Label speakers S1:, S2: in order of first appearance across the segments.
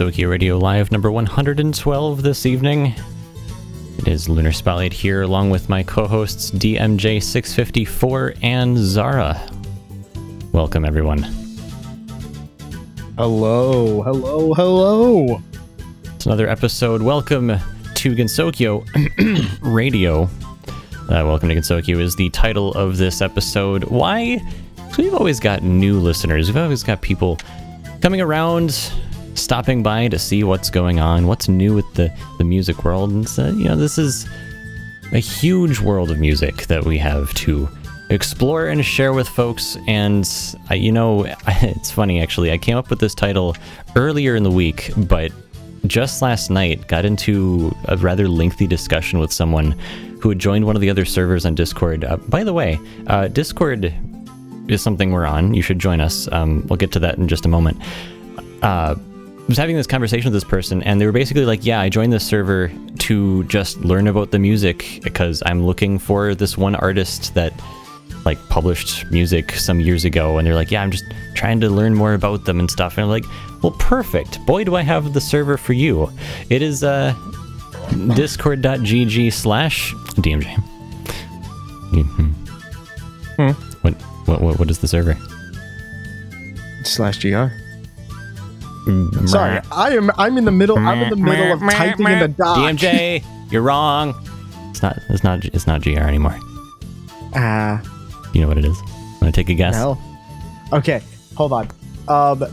S1: Gensokyo Radio Live number 112 this evening. It is Lunar Spotlight here along with my co-hosts DMJ654 and Zara. Welcome everyone.
S2: Hello, hello, hello.
S1: It's another episode. Welcome to Gensokyo Radio. Uh, welcome to Gensokyo is the title of this episode. Why? 'Cause we've always got new listeners. We've always got people coming around, stopping by to see what's going on, what's new with the, the music world. And so, you know, this is a huge world of music that we have to explore and share with folks. And, you know, it's funny actually, I came up with this title earlier in the week, but just last night got into a rather lengthy discussion with someone who had joined one of the other servers on Discord. Uh, by the way, uh, Discord is something we're on. You should join us. Um, we'll get to that in just a moment. Uh, was having this conversation with this person, and they were basically like, "Yeah, I joined this server to just learn about the music because I'm looking for this one artist that like published music some years ago." And they're like, "Yeah, I'm just trying to learn more about them and stuff." And I'm like, "Well, perfect. Boy, do I have the server for you. It is uh, discord.gg slash DMJ." Mhm.
S2: Hmm.
S1: What, what what what is the server?
S2: Slash gr. Sorry, I am. I'm in the middle. I'm in the middle of typing in the doc.
S1: DMJ, you're wrong. It's not. It's not. It's not GR anymore.
S2: Ah,
S1: You know what it is. Want to take a guess?
S2: no. Okay, hold on. Um,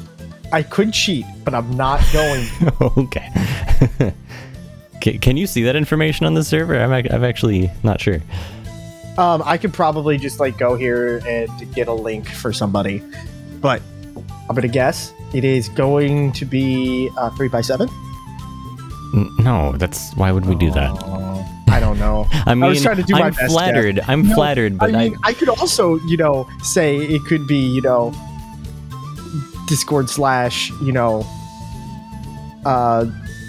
S2: I could cheat, but I'm not going.
S1: okay. can, can you see that information on the server? I'm, I'm actually not sure.
S2: um, I could probably just like go here and get a link for somebody, but I'm gonna guess it is going to be uh, three by seven.
S1: N- No, that's why would we do that?
S2: Oh, I don't know.
S1: I mean, I
S2: was trying to do my
S1: I'm
S2: best, Jeff.
S1: flattered. I'm
S2: No,
S1: flattered, but
S2: I
S1: I,
S2: mean, I, could also, you know, say it could be, you know, Discord slash, you know, uh,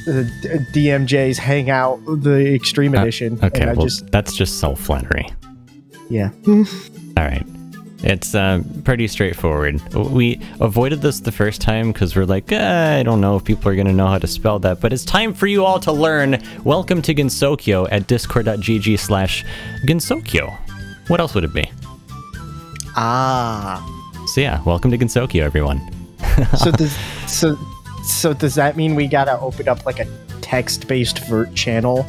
S2: the D- DMJ's Hangout, the Extreme
S1: Uh,
S2: Edition.
S1: okay.
S2: and I
S1: Well,
S2: just,
S1: that's just self flattery.
S2: yeah.
S1: All right. It's uh, pretty straightforward. We avoided this the first time because we're like, eh, I don't know if people are going to know how to spell that, but it's time for you all to learn. Welcome to Gensokyo at discord.gg slash Gensokyo. What else would it be?
S2: Ah.
S1: So yeah, welcome to Gensokyo, everyone.
S2: So does, so, so does that mean we gotta open up like a text-based vert channel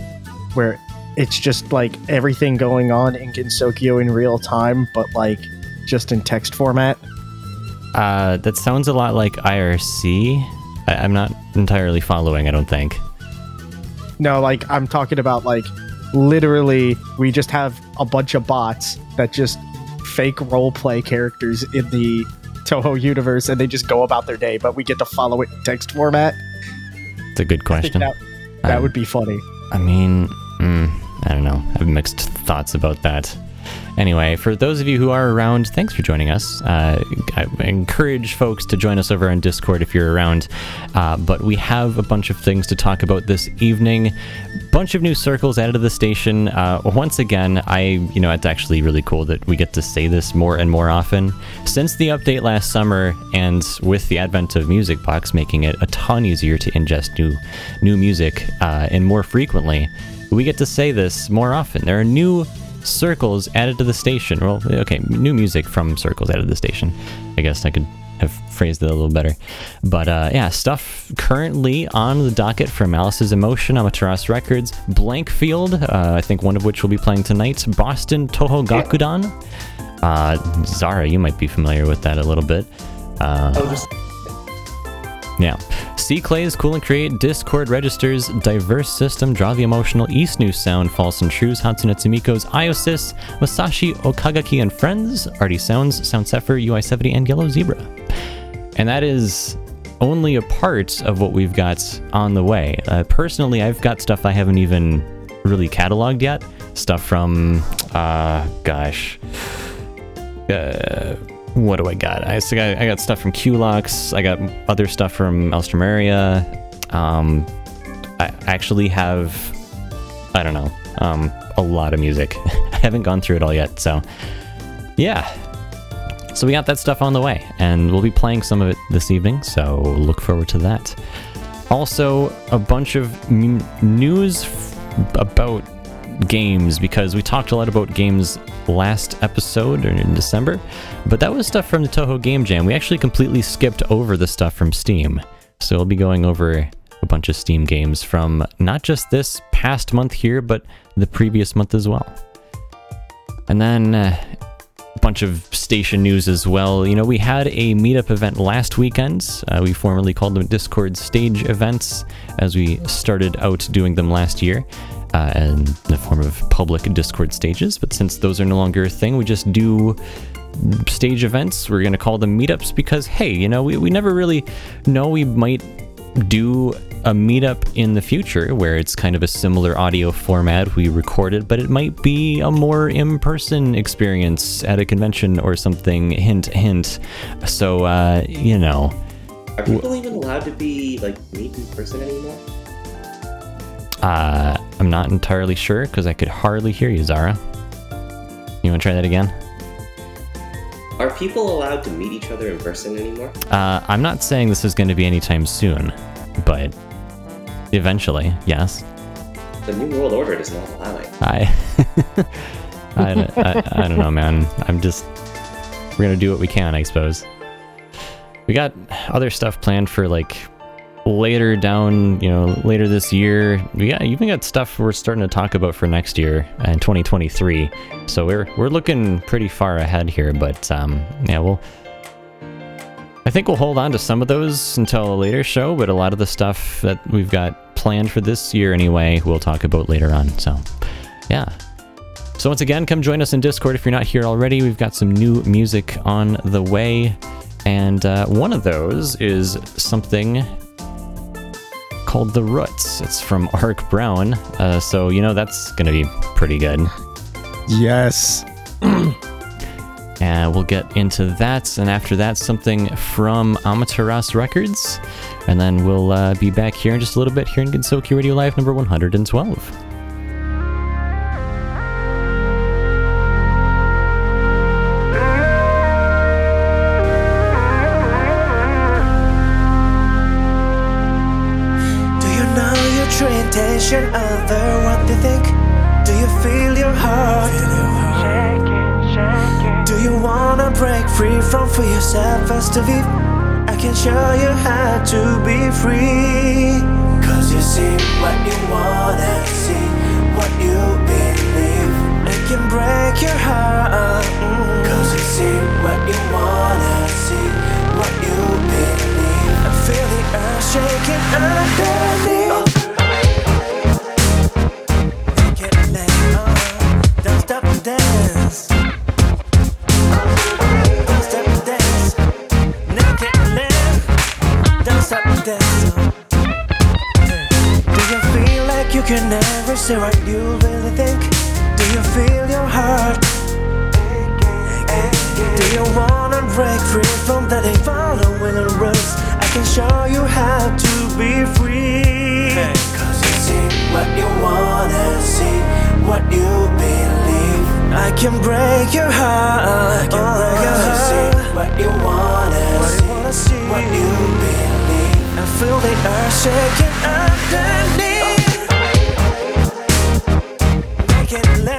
S2: where it's just like everything going on in Gensokyo in real time, but like just in text format?
S1: Uh, that sounds a lot like IRC. I- I'm not entirely following, I don't think.
S2: No, like I'm talking about like literally we just have a bunch of bots that just fake roleplay characters in the Toho universe and they just go about their day, but we get to follow it in text format.
S1: It's a good question.
S2: that, that
S1: Um,
S2: would be funny.
S1: I mean, mm, I don't know. I have mixed thoughts about that. Anyway, for those of you who are around, thanks for joining us. Uh, I encourage folks to join us over on Discord if you're around. Uh, but we have a bunch of things to talk about this evening. Bunch of new circles added to the station. Uh, once again, I, you know, it's actually really cool that we get to say this more and more often. Since the update last summer, and with the advent of Music Box making it a ton easier to ingest new, new music uh, and more frequently, we get to say this more often. There are new circles added to the station. Well, okay, new music from circles added to the station. I guess I could have phrased it a little better. But uh, yeah, stuff currently on the docket for Malice's Emotion, Amaterasu Records, Blank Field, uh, I think one of which will be playing tonight, Boston Toho Gakudan. Uh, Zara, you might be familiar with that a little bit. Uh, yeah. C Clay's Cool and Create, Discord registers, Diverse System, Draw the Emotional, East New Sound, False and Trues, Hatsune Tsumiko's, Iosys, Masashi Okagaki and Friends, RD-Sounds, Sound Zephyr, UI70, and Yellow Zebra. And that is only a part of what we've got on the way. Uh, personally, I've got stuff I haven't even really cataloged yet. Stuff from, uh, gosh, uh, what do I got? I, so I, got, I got stuff from QLOCKS. I got other stuff from Alstroemeria. Um, I actually have, I don't know, um, a lot of music. I haven't gone through it all yet. So, yeah. So we got that stuff on the way, and we'll be playing some of it this evening. So look forward to that. Also, a bunch of m- news f- about games because we talked a lot about games last episode or in December, but that was stuff from the Toho Game Jam. We actually completely skipped over the stuff from Steam. So we'll be going over a bunch of Steam games from not just this past month here, but the previous month as well. And then uh, a bunch of station news as well. You know, we had a meetup event last weekend. Uh, we formerly called them Discord stage events as we started out doing them last year. Uh, in the form of public Discord stages, but since those are no longer a thing, we just do stage events. We're going to call them meetups because, hey, you know, we, we never really know we might do a meetup in the future where it's kind of a similar audio format we recorded, but it might be a more in person experience at a convention or something. Hint, hint. So, uh, you know.
S3: Are people even allowed to be like meet in person anymore?
S1: Uh, I'm not entirely sure because I could hardly hear you, Zara. You want to try that again?
S3: Are people allowed to meet each other in person anymore?
S1: Uh, I'm not saying this is going to be anytime soon, but eventually, yes.
S3: The New World Order does not allow it.
S1: I, I, I, I don't know, man. I'm just, we're gonna do what we can, I suppose. We got other stuff planned for like later down, you know, later this year. Got even got stuff we're starting to talk about for next year in 2023. So we're we're looking pretty far ahead here, but um, yeah, we'll. I think we'll hold on to some of those until a later show, but a lot of the stuff that we've got planned for this year anyway, we'll talk about later on. So, yeah. So once again, come join us in Discord if you're not here already. We've got some new music on the way, and uh, one of those is something called The Roots. It's from Ark Brown, uh, so you know that's gonna be pretty good.
S2: Yes.
S1: And we'll get into that, and after that, something from Amaterasu Records, and then we'll uh, be back here in just a little bit here in Gensokyo Radio Live number 112.
S4: Intention over what they think? Do you feel your heart? Do you wanna break free from for yourself as to live? I can show you how to be free. Cause you see what you wanna see, what you believe. It can break your heart. mm. Cause you see what you wanna see, what you believe. I feel the earth shaking underneath. You can never say what you really think? Do you feel your heart? Do you wanna break free from that they following the rules? I can show you how to be free. Cause you see what you wanna see, what you believe. I can break your heart. I can uh, break your heart. See what you wanna see, what you believe. I feel the earth shaking underneath. Make it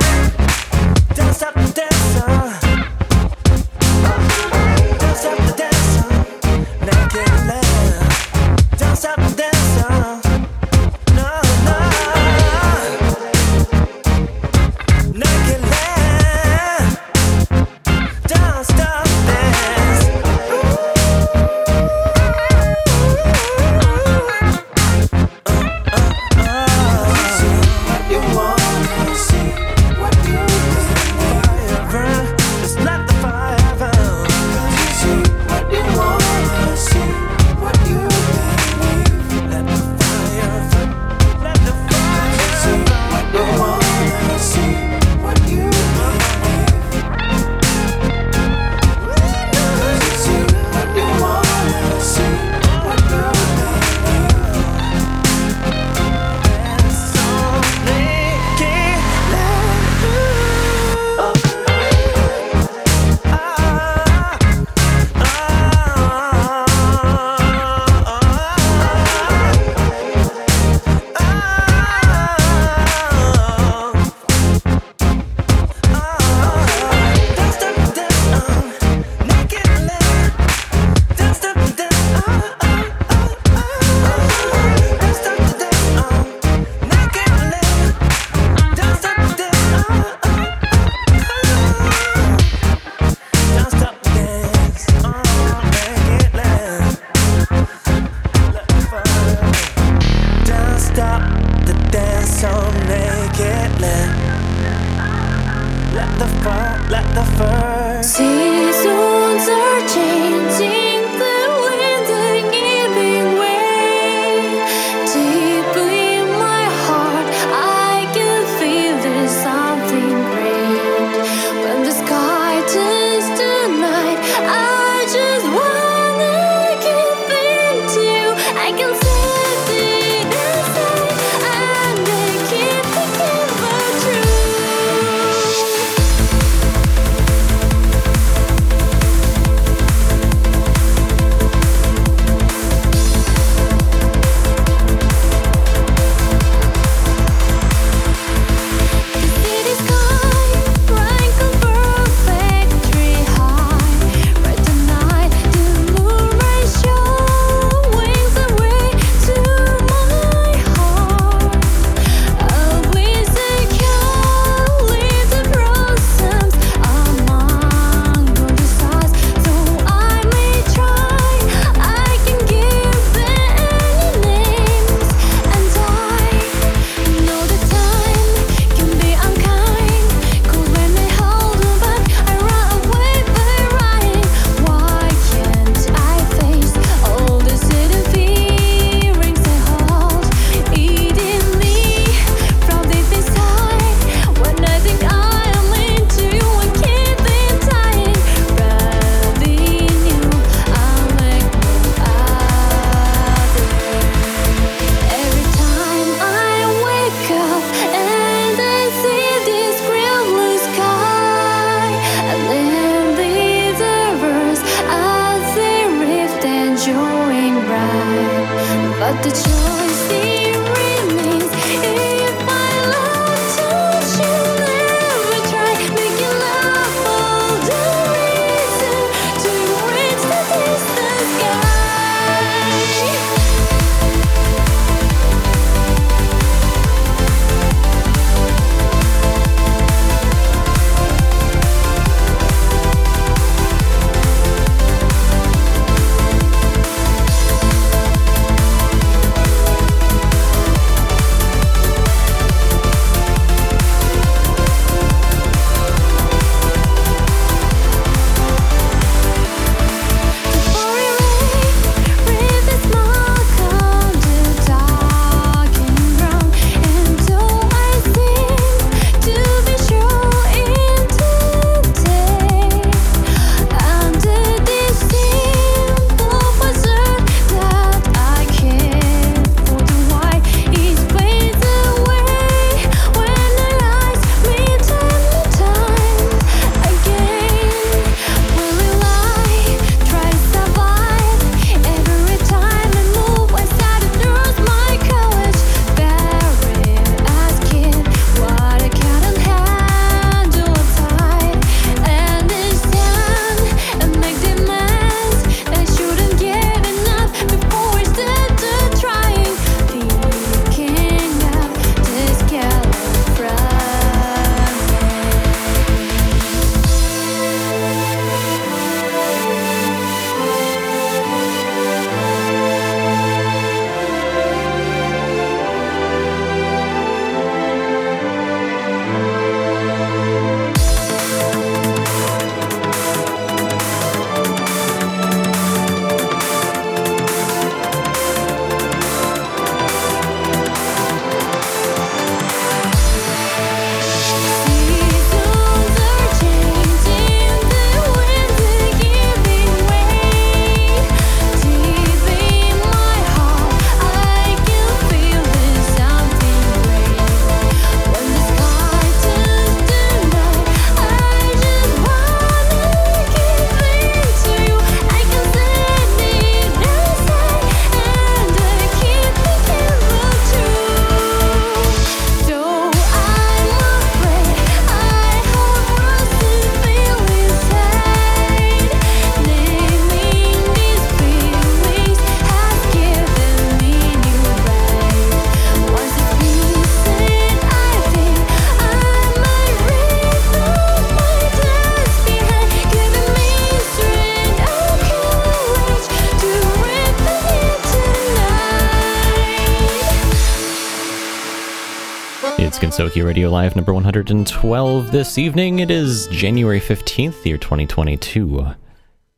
S1: Gensokyo Radio Live number 112 this evening. It is January 15th, year 2022.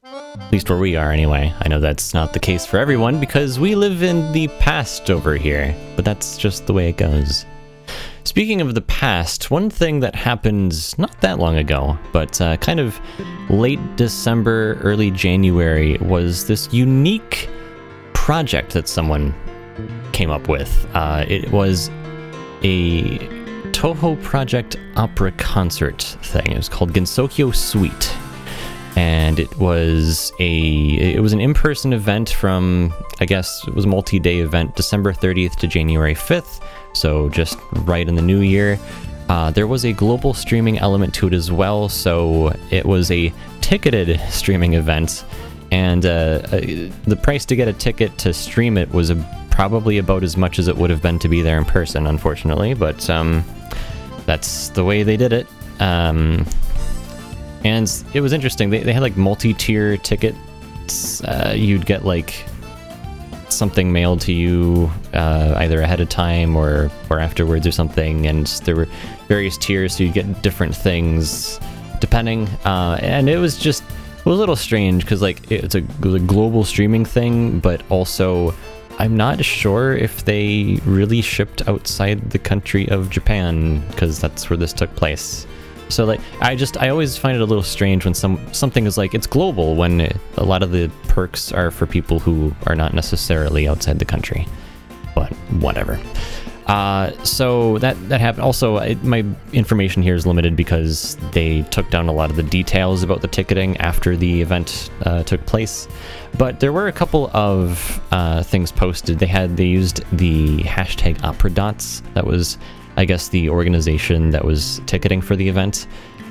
S1: At least where we are, anyway. I know that's not the case for everyone because we live in the past over here, but that's just the way it goes. Speaking of the past, one thing that happened not that long ago, but uh, kind of late December, early January, was this unique project that someone came up with. Uh, it was a Toho Project opera concert thing. It was called Gensokyo Suite. And it was a it was an in-person event from I guess it was a multi-day event December 30th to January 5th, so just right in the new year. Uh, there was a global streaming element to it as well, so it was a ticketed streaming event, and uh, uh, the price to get a ticket to stream it was a, probably about as much as it would have been to be there in person, unfortunately. But um, that's the way they did it. Um, and it was interesting. They, they had like multi-tier tickets. Uh, you'd get like something mailed to you uh, either ahead of time or or afterwards or something. And there were various tiers, so you get different things depending. Uh, and it was just it was a little strange because like it's a, it was a global streaming thing, but also I'm not sure if they really shipped outside the country of Japan because that's where this took place. So like I just I always find it a little strange when some something is like it's global when it, a lot of the perks are for people who are not necessarily outside the country. But whatever. Uh, so that that happened. Also, my information here is limited because they took down a lot of the details about the ticketing after the event uh, took place. But there were a couple of uh, things posted. They had they used the hashtag Opera Dots. That was, I guess, the organization that was ticketing for the event.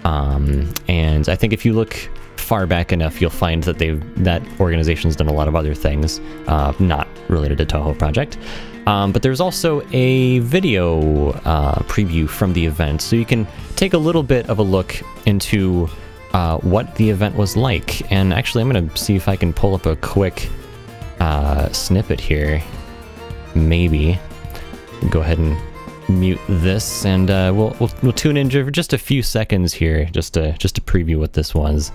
S1: Um, and I think if you look far back enough, you'll find that they've that organization's done a lot of other things, uh, not related to Toho Project. Um, but there's also a video uh, preview from the event, so you can take a little bit of a look into uh, what the event was like. And actually, I'm gonna see if I can pull up a quick uh, snippet here. Maybe go ahead and mute this, and uh, we'll, we'll we'll tune in for just a few seconds here, just to just to preview what this was.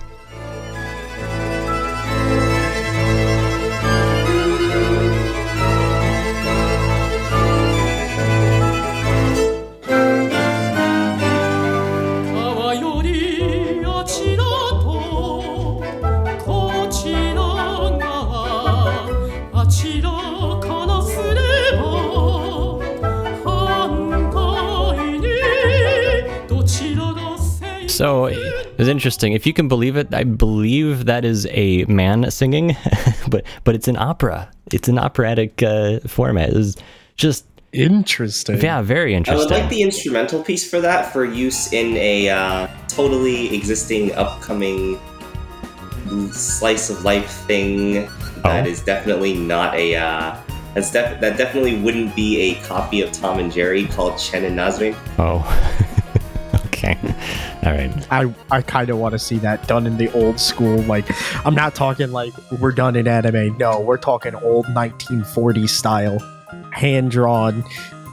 S1: It's interesting. If you can believe it, I believe that is a man singing, but but it's an opera. It's an operatic uh, format. It's just
S2: Interesting.
S1: yeah, very interesting.
S3: I would like the instrumental piece for that for use in a uh, totally existing, upcoming slice of life thing. That
S1: Oh.
S3: is definitely not a. Uh, that's def- that definitely wouldn't be a copy of Tom and Jerry called Chen and Nazrin.
S1: oh, okay, all right.
S2: I, I kind of want to see that done in the old school. Like, I'm not talking like we're done in anime. No, we're talking old 1940s style, hand drawn,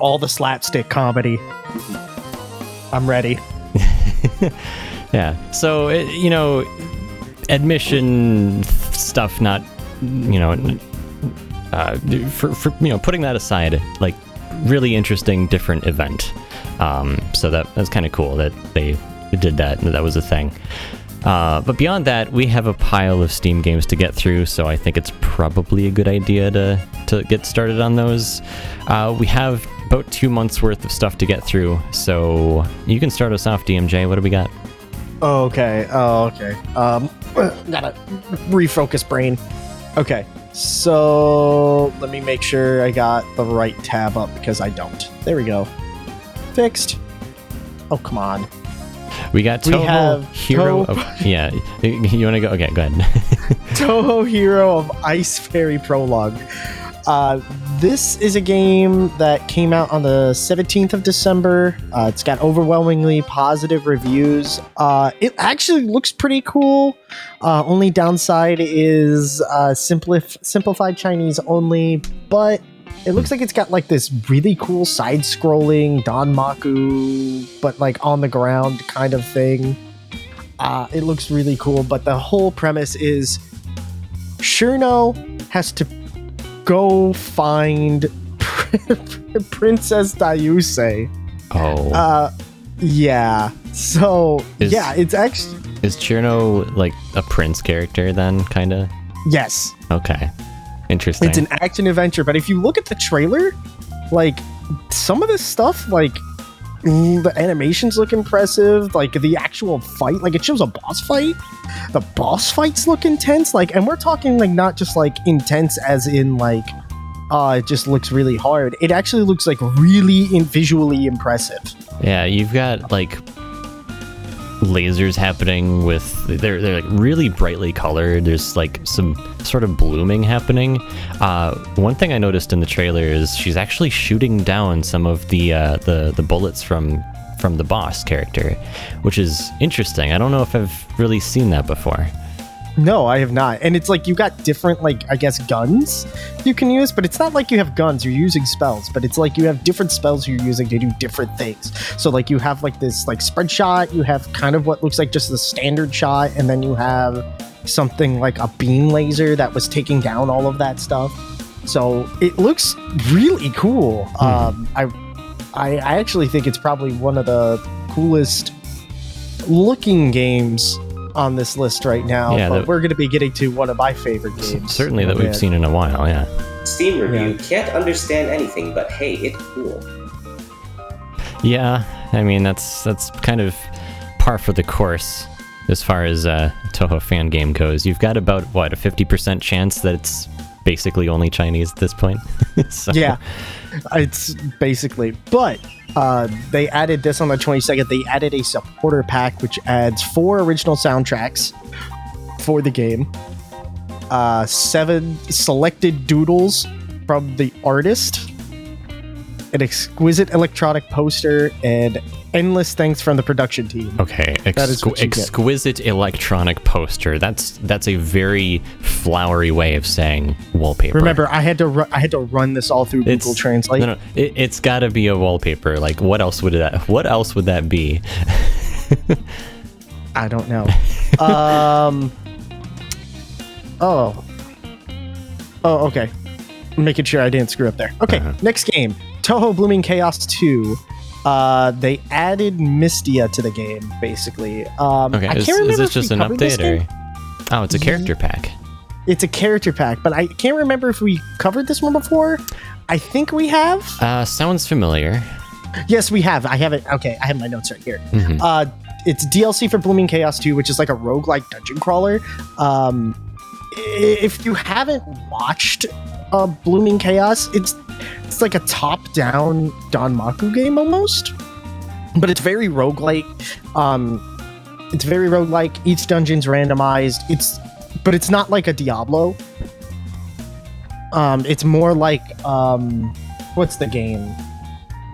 S2: all the slapstick comedy. I'm ready.
S1: Yeah. So it, you know, admission stuff, not you know, uh, for for you know, putting that aside, like really interesting, different event. Um, so that that's kind of cool that they did that. That was a thing. Uh, but beyond that, we have a pile of Steam games to get through, so I think it's probably a good idea to to get started on those. Uh, we have about two months worth of stuff to get through, so you can start us off, DMJ. What do we got?
S2: Okay. Oh, okay. Um, gotta refocus brain. Okay. So let me make sure I got the right tab up because I don't. There we go. Fixed. Oh, come on.
S1: We got
S2: We
S1: Toho
S2: have
S1: Hero
S2: Toho-
S1: of yeah. You want to go? Okay, go ahead.
S2: Toho Hero of Ice Fairy Prologue. Uh, this is a game that came out on the 17th of December. Uh, it's got overwhelmingly positive reviews. Uh, it actually looks pretty cool. Uh, only downside is uh, simplif- simplified Chinese only, but it looks like it's got like this really cool side scrolling danmaku, but like on the ground kind of thing. Uh, it looks really cool, but the whole premise is Cirno has to go find Princess Daiyousei.
S1: oh,
S2: Uh, yeah. So
S1: Is-
S2: yeah, it's actually
S1: is Cirno like a prince character then? Kind of.
S2: yes,
S1: Okay, interesting.
S2: it's an action adventure. But if you look at the trailer, like some of this stuff, like the animations look impressive. Like the actual fight, like it shows a boss fight. The boss fights look intense. Like, and we're talking like not just like intense as in like. Uh, it just looks really hard. It actually looks like really in visually impressive.
S1: yeah, you've got like lasers happening with they're they're like really brightly colored. There's like some sort of blooming happening. Uh, one thing I noticed in the trailer is she's actually shooting down some of the uh, the the bullets from from the boss character, which is interesting. I don't know if I've really seen that before.
S2: No, I have not. And it's like you got different, like, I guess, guns you can use, but it's not like you have guns, you're using spells, but it's like you have different spells you're using to do different things. So, like, you have like this, like, spread shot, you have kind of what looks like just the standard shot, and then you have something like a beam laser that was taking down all of that stuff. So, it looks really cool. Um, I, I, I actually think it's probably one of the coolest looking games on this list right now.
S1: Yeah,
S2: but
S1: the-
S2: we're going to be getting to one of my favorite games.
S1: certainly that we've
S2: bit.
S1: seen in a while. Yeah.
S3: Steam review
S2: Yeah.
S3: can't understand anything, but hey, it's cool.
S1: Yeah, I mean that's that's kind of par for the course as far as uh, Toho fan game goes. You've got about what a fifty percent chance that it's basically only Chinese at this point. so,
S2: Yeah, it's basically. But uh, they added this on the 22nd. They added a supporter pack, which adds four original soundtracks for the game, uh, seven selected doodles from the artist, an exquisite electronic poster, and endless thanks from the production team.
S1: Okay,
S2: That is
S1: exqu-
S2: what you get.
S1: exquisite electronic poster. That's that's a very flowery way of saying wallpaper.
S2: Remember, I had to ru- I had to run this all through
S1: it's,
S2: Google Translate.
S1: No, no, it, it's got to be a wallpaper. Like, what else would that? What else would that be?
S2: I don't know. um. Oh. Oh, okay. Making sure I didn't screw up there. Okay,
S1: Uh-huh.
S2: next game Toho Blooming Chaos 2. Uh, they added Mystia to the game, basically. Um,
S1: Okay,
S2: I
S1: is,
S2: can't remember
S1: is this just an update or? Oh, it's a character pack.
S2: It's a character pack, but I can't remember if we covered this one before. I think we have.
S1: Uh, sounds familiar.
S2: Yes, we have. I have it. Okay, I have my notes right here.
S1: Mhm.
S2: Uh, it's DLC for Blooming Chaos 2, which is like a roguelike dungeon crawler. Um, if you haven't watched uh, Blooming Chaos, it's it's like a top-down Don Danmaku game almost, but it's very roguelike. Um, it's very roguelike. Each dungeon's randomized. It's but it's not like a Diablo. Um, it's more like um, what's the game?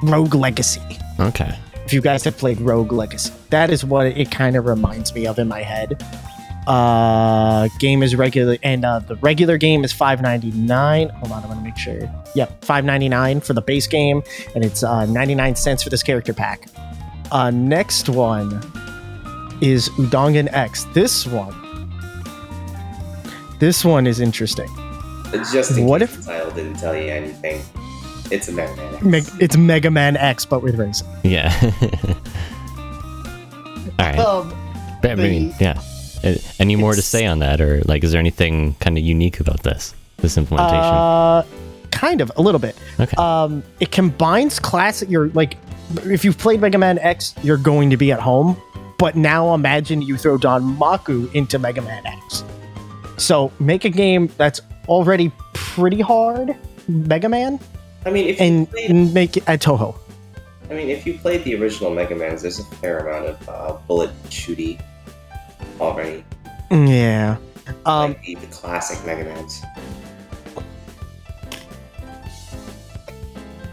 S2: Rogue Legacy
S1: Okay.
S2: if you guys have played Rogue Legacy. That is what it kind of reminds me of in my head. Uh, game is regular, and uh, the regular game is five ninety nine. Hold on, I want to make sure. Yep, five ninety nine for the base game, and it's uh, ninety nine cents for this character pack. Uh, next one is Udongein X. This one, this one is interesting.
S3: Just in
S2: What
S3: case
S2: if-
S3: the title didn't tell you anything, it's a Mega Man X.
S2: Meg- it's Mega Man X, but with racing.
S1: Yeah. All right.
S2: Um,
S1: But, I mean, yeah. Any more to say on that, or like, is there anything kind of unique about this this implementation?
S2: Uh, kind of a little bit.
S1: okay.
S2: Um, it combines classic. You're like, if you've played Mega Man X, you're going to be at home. But now imagine you throw danmaku into Mega Man X. So make a game that's already pretty hard, Mega Man,
S3: I mean, if
S2: and
S3: played,
S2: make it at Toho.
S3: I mean, if you played the original Mega Man's, there's a fair amount of uh, bullet shooty already.
S2: Yeah. Um,
S3: like the, the classic Mega Man's.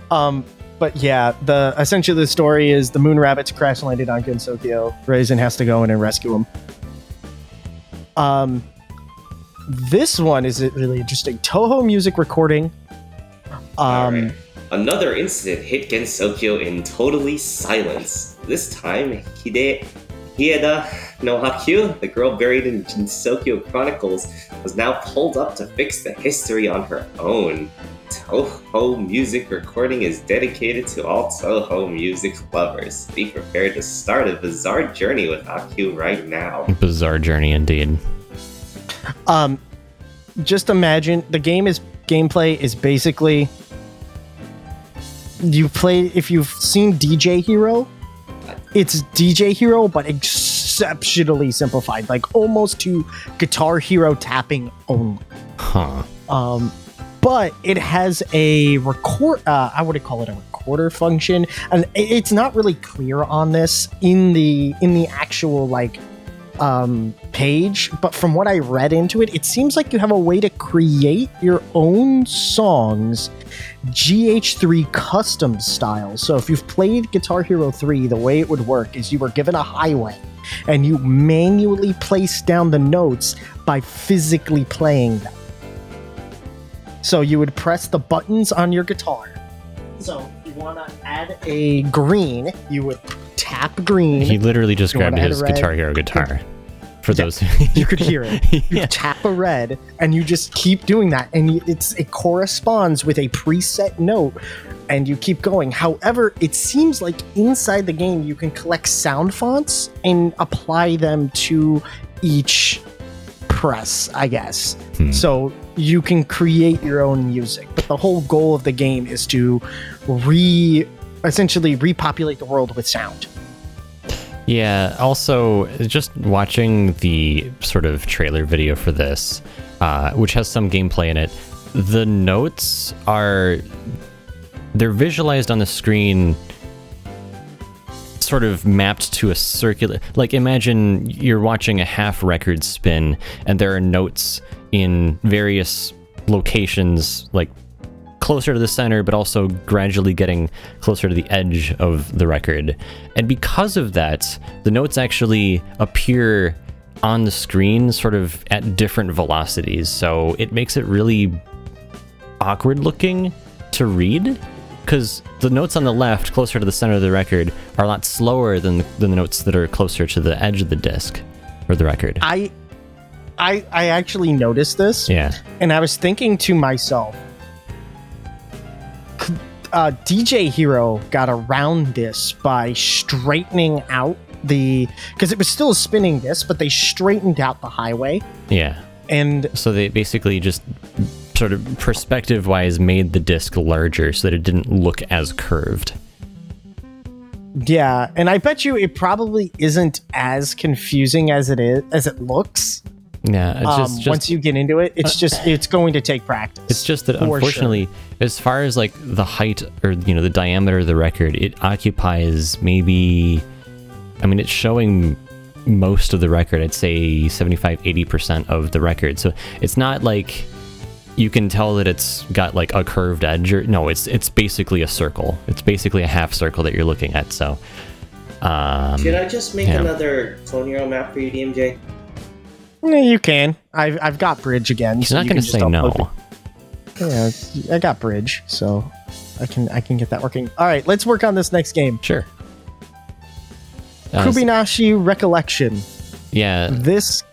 S2: Um, but yeah, the essentially the story is the moon rabbits crash landed on Gensokyo. Reisen has to go in and rescue them. Um, this one is really interesting. Toho music recording. Um,
S3: Alright. Another incident hit Gensokyo in totally silence. This time, Hide Hieda no Hakyu, the girl buried in Gensokyo Chronicles, was now pulled up to fix the history on her own. Toho music recording is dedicated to all Toho music lovers. Be prepared to start a bizarre journey with Hakyu right now.
S1: Bizarre journey indeed.
S2: um, just imagine the game is gameplay is basically you play if you've seen DJ Hero, it's DJ Hero but exceptionally simplified, like almost to Guitar Hero tapping only.
S1: Huh.
S2: Um, but it has a record. Uh, I would call it a recorder function, and it's not really clear on this in the in the actual like um, page. But from what I read into it, it seems like you have a way to create your own songs, GH3 custom style. So if you've played Guitar Hero 3, the way it would work is you were given a highway. And you manually place down the notes by physically playing them. So you would press the buttons on your guitar. So if you want to add a green, you would tap green.
S1: He literally just
S2: You
S1: grabbed his? Guitar Hero guitar. For
S2: Yeah,
S1: those,
S2: you could hear it. You
S1: yeah.
S2: tap a red, and you just keep doing that, and it's it corresponds with a preset note, and you keep going. However, it seems like inside the game you can collect sound fonts and apply them to each press, I guess.
S1: Hmm.
S2: So you can create your own music, but the whole goal of the game is to re essentially repopulate the world with sound.
S1: Yeah, also, just watching the sort of trailer video for this, uh, which has some gameplay in it, the notes are. They're visualized on the screen sort of mapped to a circular. Like, imagine you're watching a half record spin, and there are notes in various locations, like closer to the center, but also gradually getting closer to the edge of the record. And because of that, the notes actually appear on the screen sort of at different velocities. So it makes it really awkward looking to read because the notes on the left, closer to the center of the record, are a lot slower than, than the notes that are closer to the edge of the disc or the record.
S2: I I I actually noticed this
S1: Yeah.
S2: and I was thinking to myself uh, DJ Hero got around this by straightening out the because it was still a spinning disc, but they straightened out the highway
S1: Yeah.
S2: and
S1: So they basically just sort of perspective wise made the disc larger so that it didn't look as curved.
S2: yeah, and I bet you it probably isn't as confusing as it is as it looks.
S1: Yeah, it's
S2: Um,
S1: just, just
S2: once you get into it, it's just it's going to take practice.
S1: it's just that
S2: for sure.
S1: unfortunately, as far as like the height or you know the diameter of the record, it occupies maybe I mean it's showing most of the record. I'd say 75 80% of the record. So it's not like you can tell that it's got like a curved edge or no, it's it's basically a circle. It's basically a half circle that you're looking at. So um
S3: Should I just make
S1: Yeah.
S3: another Clone Hero map for you, DMJ?
S2: Yeah, you can. I've I've got bridge again.
S1: he's
S2: so
S1: not going to say no.
S2: it. Yeah, I got bridge, so I can I can get that working. All right, let's work on this next game.
S1: Sure. Uh,
S2: Kubinashi Recollection.
S1: yeah,
S2: This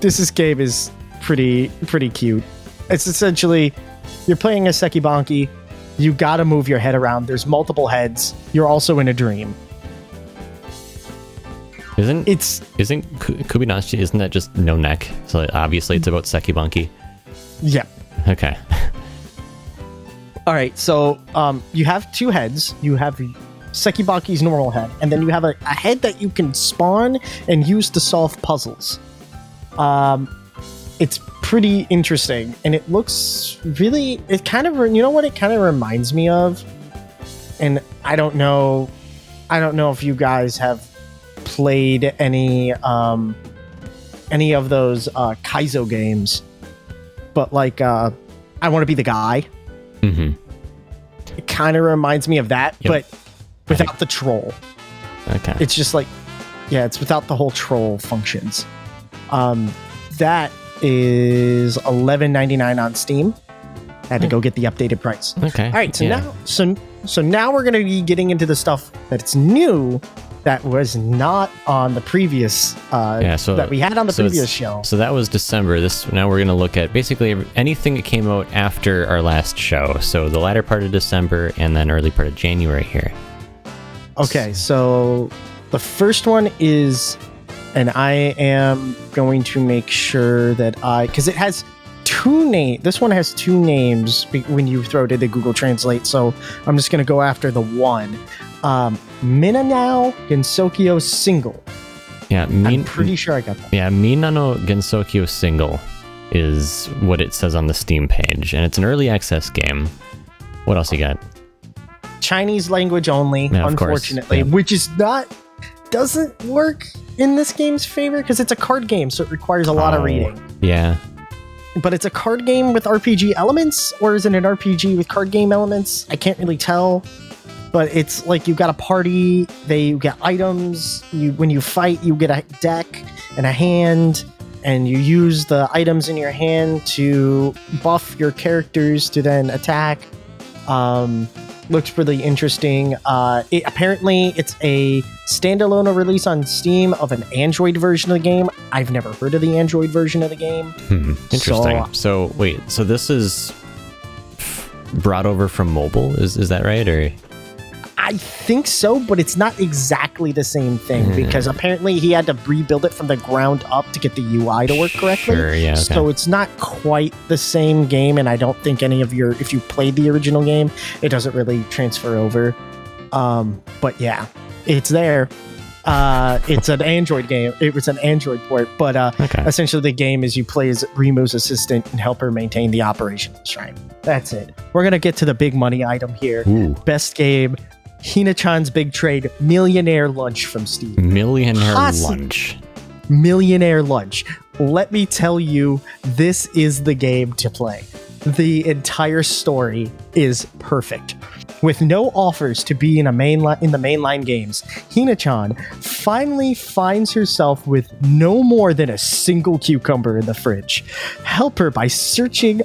S2: this is game is pretty pretty cute. It's essentially you're playing a Sekibanki. You got to move your head around. There's multiple heads. You're also in a dream.
S1: Isn't
S2: It's
S1: Isn't Ku- Kubinashi, isn't that just no neck? So obviously it's about Sekibanki.
S2: yeah.
S1: Okay.
S2: All right, so um, you have two heads. You have Sekibanki's normal head, and then you have a, a head that you can spawn and use to solve puzzles. Um, it's pretty interesting, and it looks really. It kind of, you know what? It kind of reminds me of, and I don't know, I don't know if you guys have played any um, any of those uh, Kaizo games, but like, uh, I want to be the guy
S1: hmm
S2: it kind of reminds me of that,
S1: Yep.
S2: but without the troll.
S1: Okay.
S2: It's just like, yeah, it's without the whole troll functions. Um, that is eleven ninety nine on Steam. I had to go get the updated price.
S1: Okay.
S2: All right, so
S1: yeah.
S2: now, so so now we're gonna be getting into the stuff that's new that was not on the previous uh,
S1: Yeah, so-
S2: that we had on the
S1: so
S2: previous show.
S1: So that was December. This now we're going to look at basically anything that came out after our last show. So the latter part of December and then early part of January here.
S2: Okay, so the first one is, and I am going to make sure that I, because it has two name. This one has two names when you throw it into Google Translate. So I'm just going to go after the one. Um, Minanao Gensokyo single.
S1: Yeah, Min-
S2: I'm pretty sure I got that.
S1: yeah, Minano Gensokyo single is what it says on the Steam page, and it's an early access game. What else you got?
S2: Chinese language only,
S1: Yeah,
S2: unfortunately,
S1: Yeah.
S2: which is not doesn't work in this game's favor because it's a card game, so it requires a lot of
S1: Oh,
S2: reading.
S1: Yeah.
S2: but it's a card game with RPG elements, or is it an RPG with card game elements? I can't really tell. But it's like you've got a party, they you get items. You when you fight, you get a deck and a hand, and you use the items in your hand to buff your characters to then attack. Um, looks really interesting. Uh, it, apparently, it's a standalone release on Steam of an Android version of the game. I've never heard of the Android version of the game.
S1: Hmm, Interesting.
S2: So-
S1: So, wait, so this is brought over from mobile? Is is that right? Or
S2: I think so, but it's not exactly the same thing
S1: Hmm.
S2: because apparently he had to rebuild it from the ground up to get the UI to work correctly.
S1: Sure, yeah, okay.
S2: So it's not quite the same game, and I don't think any of your, if you played the original game, it doesn't really transfer over. Um, but yeah, it's there. Uh, it's an Android game. It was an Android port, but uh,
S1: Okay.
S2: essentially the game is you play as Reimu's assistant and help her maintain the operation of the shrine. That's it. We're gonna get to the big money item here.
S1: Ooh.
S2: Best game, Hina-chan's Big Trade, Millionaire Lunch from Steam.
S1: Millionaire lunch.
S2: Millionaire Lunch. Let me tell you, this is the game to play. The entire story is perfect. With no offers to be in a mainline in the mainline games, Hina-chan finally finds herself with no more than a single cucumber in the fridge. Help her by searching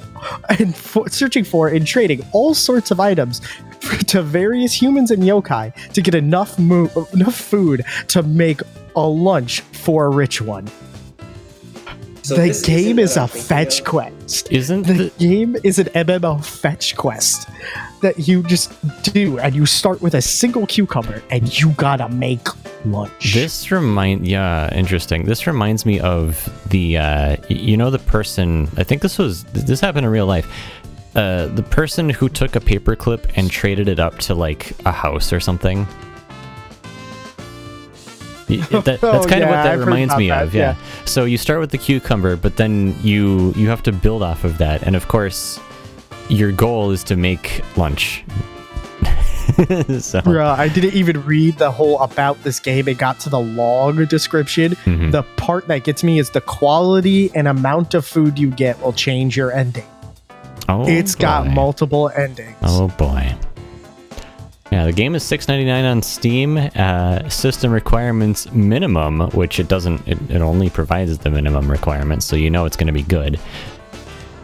S2: and for, searching for and trading all sorts of items to various humans and yokai to get enough mo- enough food to make a lunch for a rich one.
S3: So
S2: the game
S3: isn't
S2: is
S3: what
S2: a
S3: I'm thinking
S2: fetch
S3: of.
S2: quest.
S1: Isn't
S2: The
S1: the,
S2: game is an MMO fetch quest that you just do, and you start with a single cucumber, and you gotta make lunch.
S1: This remind yeah, interesting. This reminds me of the uh you know the person I think this was this happened in real life. Uh the person who took a paperclip and traded it up to like a house or something. That- that's
S2: Oh,
S1: kind of what that
S2: I've
S1: reminds me
S2: that,
S1: of, yeah. So you start with the cucumber, but then you you have to build off of that, and of course, your goal is to make lunch. so
S2: Bruh, I didn't even read the whole about this game. It got to the long description.
S1: Mhm.
S2: The part that gets me is the quality and amount of food you get will change your ending.
S1: oh,
S2: it's got multiple endings.
S1: Oh boy. Yeah, the game is six ninety nine on Steam. Uh, system requirements minimum, which it doesn't. It, it only provides the minimum requirements, so you know it's going to be good.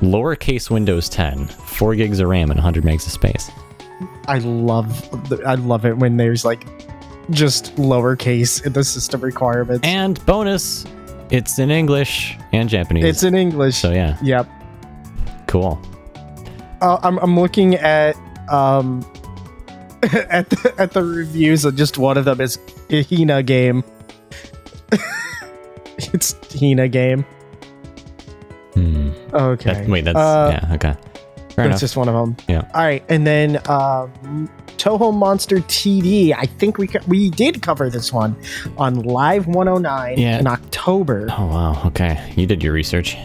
S1: Lowercase Windows 10, four gigs of RAM and 100 megs of space.
S2: I love, the, I love it when there's like just lowercase in the system requirements.
S1: And bonus, it's in English and Japanese.
S2: it's in English.
S1: so yeah,
S2: Yep.
S1: cool.
S2: Uh, I'm, I'm looking at um at the, at the reviews and just one of them is Hina game. it's Hina game.
S1: Hmm.
S2: Okay.
S1: That- wait, that's
S2: Uh,
S1: yeah, okay. Fair
S2: That's
S1: enough.
S2: just one of them.
S1: Yeah.
S2: All right, and then um, Toho Monster TD. I think we co- we did cover this one on Live 109
S1: Yeah.
S2: in October.
S1: Oh wow, okay. You did your research.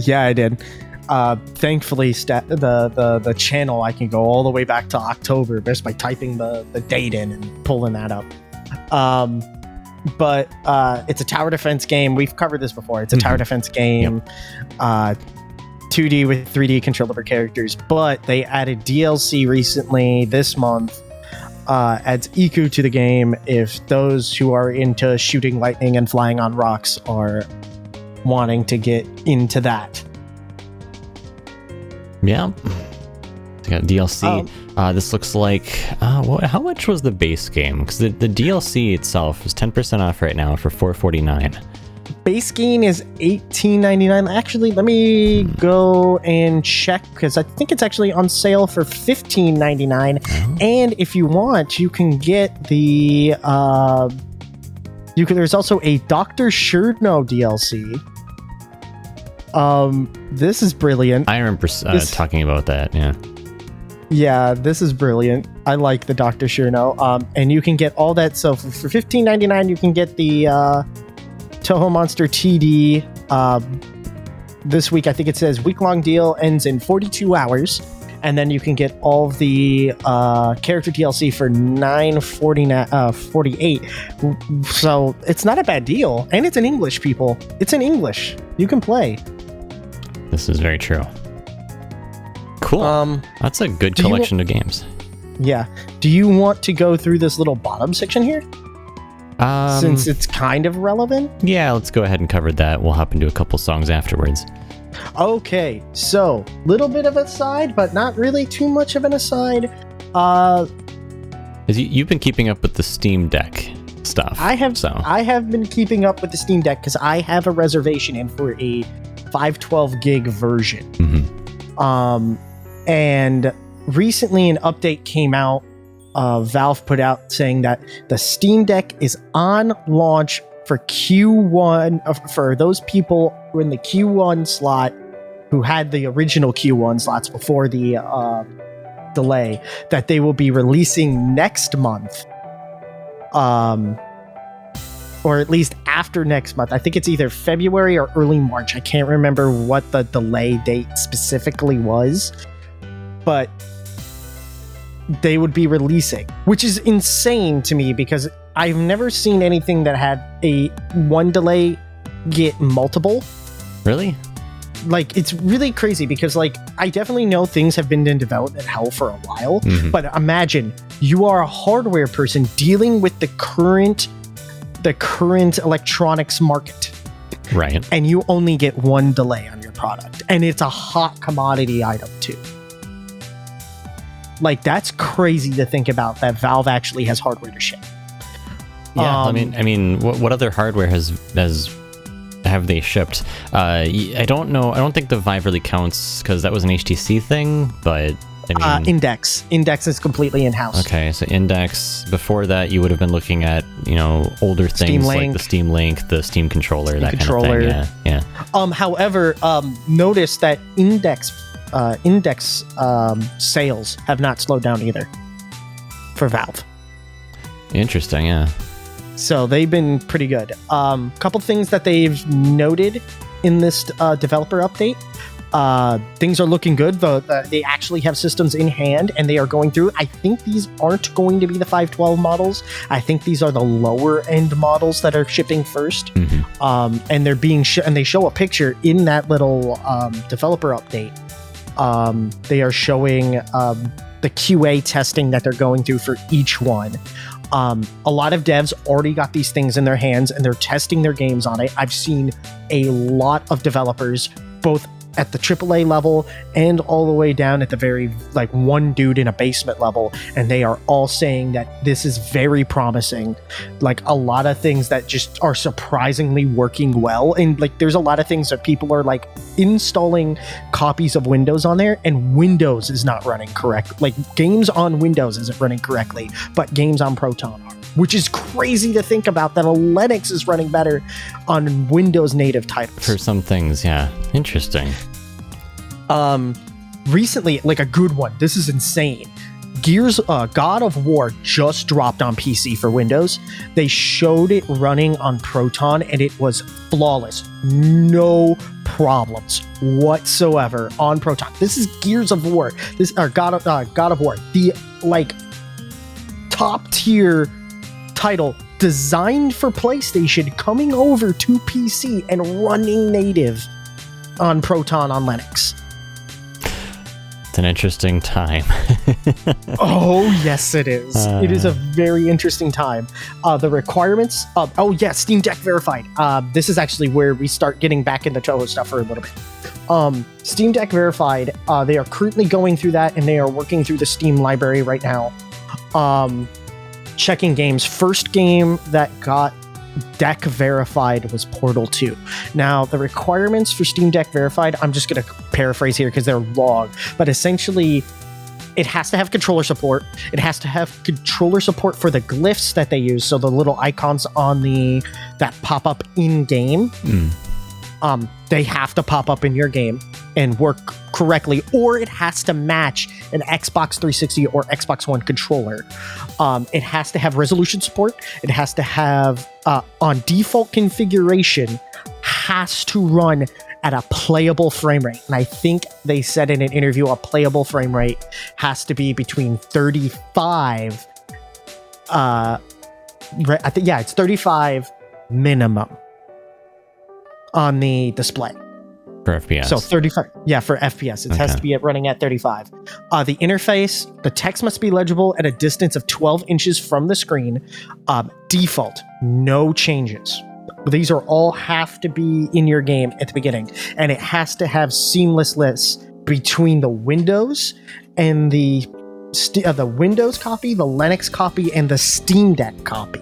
S2: Yeah, I did. Uh, thankfully, sta- the, the the channel I can go all the way back to October just by typing the the date in and pulling that up. Um, but uh, it's a tower defense game. We've covered this before. It's a tower
S1: Mhm.
S2: defense game, uh, 2D with 3D controllable characters. But they added DLC recently this month. Uh, adds Iku to the game if those who are into shooting lightning and flying on rocks are wanting to get into that.
S1: Yeah. We got DLC.
S2: Um,
S1: uh, this looks like. Uh, what, how much was the base game? Because the, the DLC itself is 10% off right now for 449
S2: base game is 18.99 actually let me go and check because i think it's actually on sale for 15.99
S1: Oh.
S2: and if you want you can get the uh you can there's also a dr shurno dlc um this is brilliant
S1: I remember uh,
S2: This-
S1: talking about that. Yeah.
S2: yeah this is brilliant i like the dr shurno um and you can get all that so for, for 15.99 you can get the uh toho monster td um this week i think it says week long deal ends in 42 hours and then you can get all the uh, character DLC for 940 uh, 48. So it's not a bad deal, and it's in English, people. It's in English. You can play.
S1: This is very true. Cool.
S2: Um,
S1: That's a good collection of games.
S2: yeah. Do you want to go through this little bottom section here,
S1: Um,
S2: since it's kind of relevant?
S1: yeah, let's go ahead and cover that. We'll hop into a couple songs afterwards.
S2: Okay, so little bit of a side, but not really too much of an aside. Uh,
S1: you've been keeping up with the Steam Deck stuff.
S2: I have
S1: So
S2: I have been keeping up with the Steam Deck because I have a reservation in for a 512 gig version.
S1: Mhm.
S2: Um, and recently an update came out. Uh, Valve put out saying that the Steam Deck is on launch for Q1 uh, for those people who in the Q1 slot who had the original Q1 slots before the uh, delay that they will be releasing next month. Um, or at least after next month. I think it's either February or early March. I can't remember what the delay date specifically was, but they would be releasing, which is insane to me because I've never seen anything that had a one delay get multiple.
S1: Really?
S2: Like it's really crazy because like I definitely know things have been in development hell for a while,
S1: Mhm.
S2: but imagine you are a hardware person dealing with the current the current electronics market
S1: Right.
S2: and you only get one delay on your product and it's a hot commodity item too like that's crazy to think about that valve actually has hardware to ship
S1: Yeah. I
S2: Um,
S1: mean, I mean, what, what other hardware has has have they shipped? Uh, I don't know. I don't think the Vive really counts because that was an HTC thing. But I mean,
S2: uh, index index is completely in-house
S1: Okay, so Index. Before that, you would have been looking at you know older
S2: Steam
S1: things like the Steam Link, the Steam controller, that
S2: controller.
S1: kind of thing. Yeah, yeah.
S2: um however um notice that index uh index um sales have not slowed down either for valve
S1: Interesting. Yeah.
S2: So they've been pretty good. Um, couple things that they've noted in this uh, developer update. Uh, things are looking good. The, the, they actually have systems in hand and they are going through. I think these aren't going to be the 512 models. I think these are the lower end models that are shipping first.
S1: Mhm.
S2: Um, and they're being sh- and they show a picture in that little um, developer update. Um, they are showing um, the QA testing that they're going through for each one. Um, a lot of devs already got these things in their hands and they're testing their games on it. I've seen a lot of developers, both at the AAA level and all the way down at the very like one dude in a basement level, and they are all saying that this is very promising. Like a lot of things that just are surprisingly working well, and like there's a lot of things that people are like installing copies of Windows on there, and Windows is not running correct. Like games on Windows isn't running correctly, but games on Proton. Which is crazy to think about that a Linux is running better on Windows native titles.
S1: For some things, yeah. Interesting.
S2: um recently like a good one. This is insane. Gears uh, god of war just dropped on pc for windows. They showed it running on proton and it was flawless. No problems whatsoever on proton. This is gears of war. This or god of uh, god of war. The like top tier title designed for playstation coming over to pc and running native on proton on linux
S1: It's an interesting time.
S2: Oh yes, it is. it is a very interesting time. Uh, the requirements. Of, oh yeah, Steam Deck verified. Uh, this is actually where we start getting back into Toho stuff for a little bit. Um, Steam Deck verified. Uh, they are currently going through that, and they are working through the Steam library right now. Um, checking games. First game that got Deck verified was Portal 2. Now, the requirements for Steam Deck verified, I'm just going to paraphrase here because they're long, but essentially, it has to have controller support. It has to have controller support for the glyphs that they use, so the little icons on the that pop up in game.
S1: Mm.
S2: Um, they have to pop up in your game and work correctly, or it has to match an Xbox 360 or Xbox One controller. Um, it has to have resolution support. It has to have uh, on default configuration has to run at a playable frame rate. And I think they said in an interview a playable frame rate has to be between 35 uh I think yeah, it's 35 minimum on the display.
S1: For FPS.
S2: So 35 yeah, for FPS. It has to be at running at 35. Uh the interface, the text must be legible at a distance of 12 inches from the screen. Um default, no changes. These are all have to be in your game at the beginning, and it has to have seamlessness between the Windows and the st- uh, the Windows copy, the Linux copy, and the Steam Deck copy.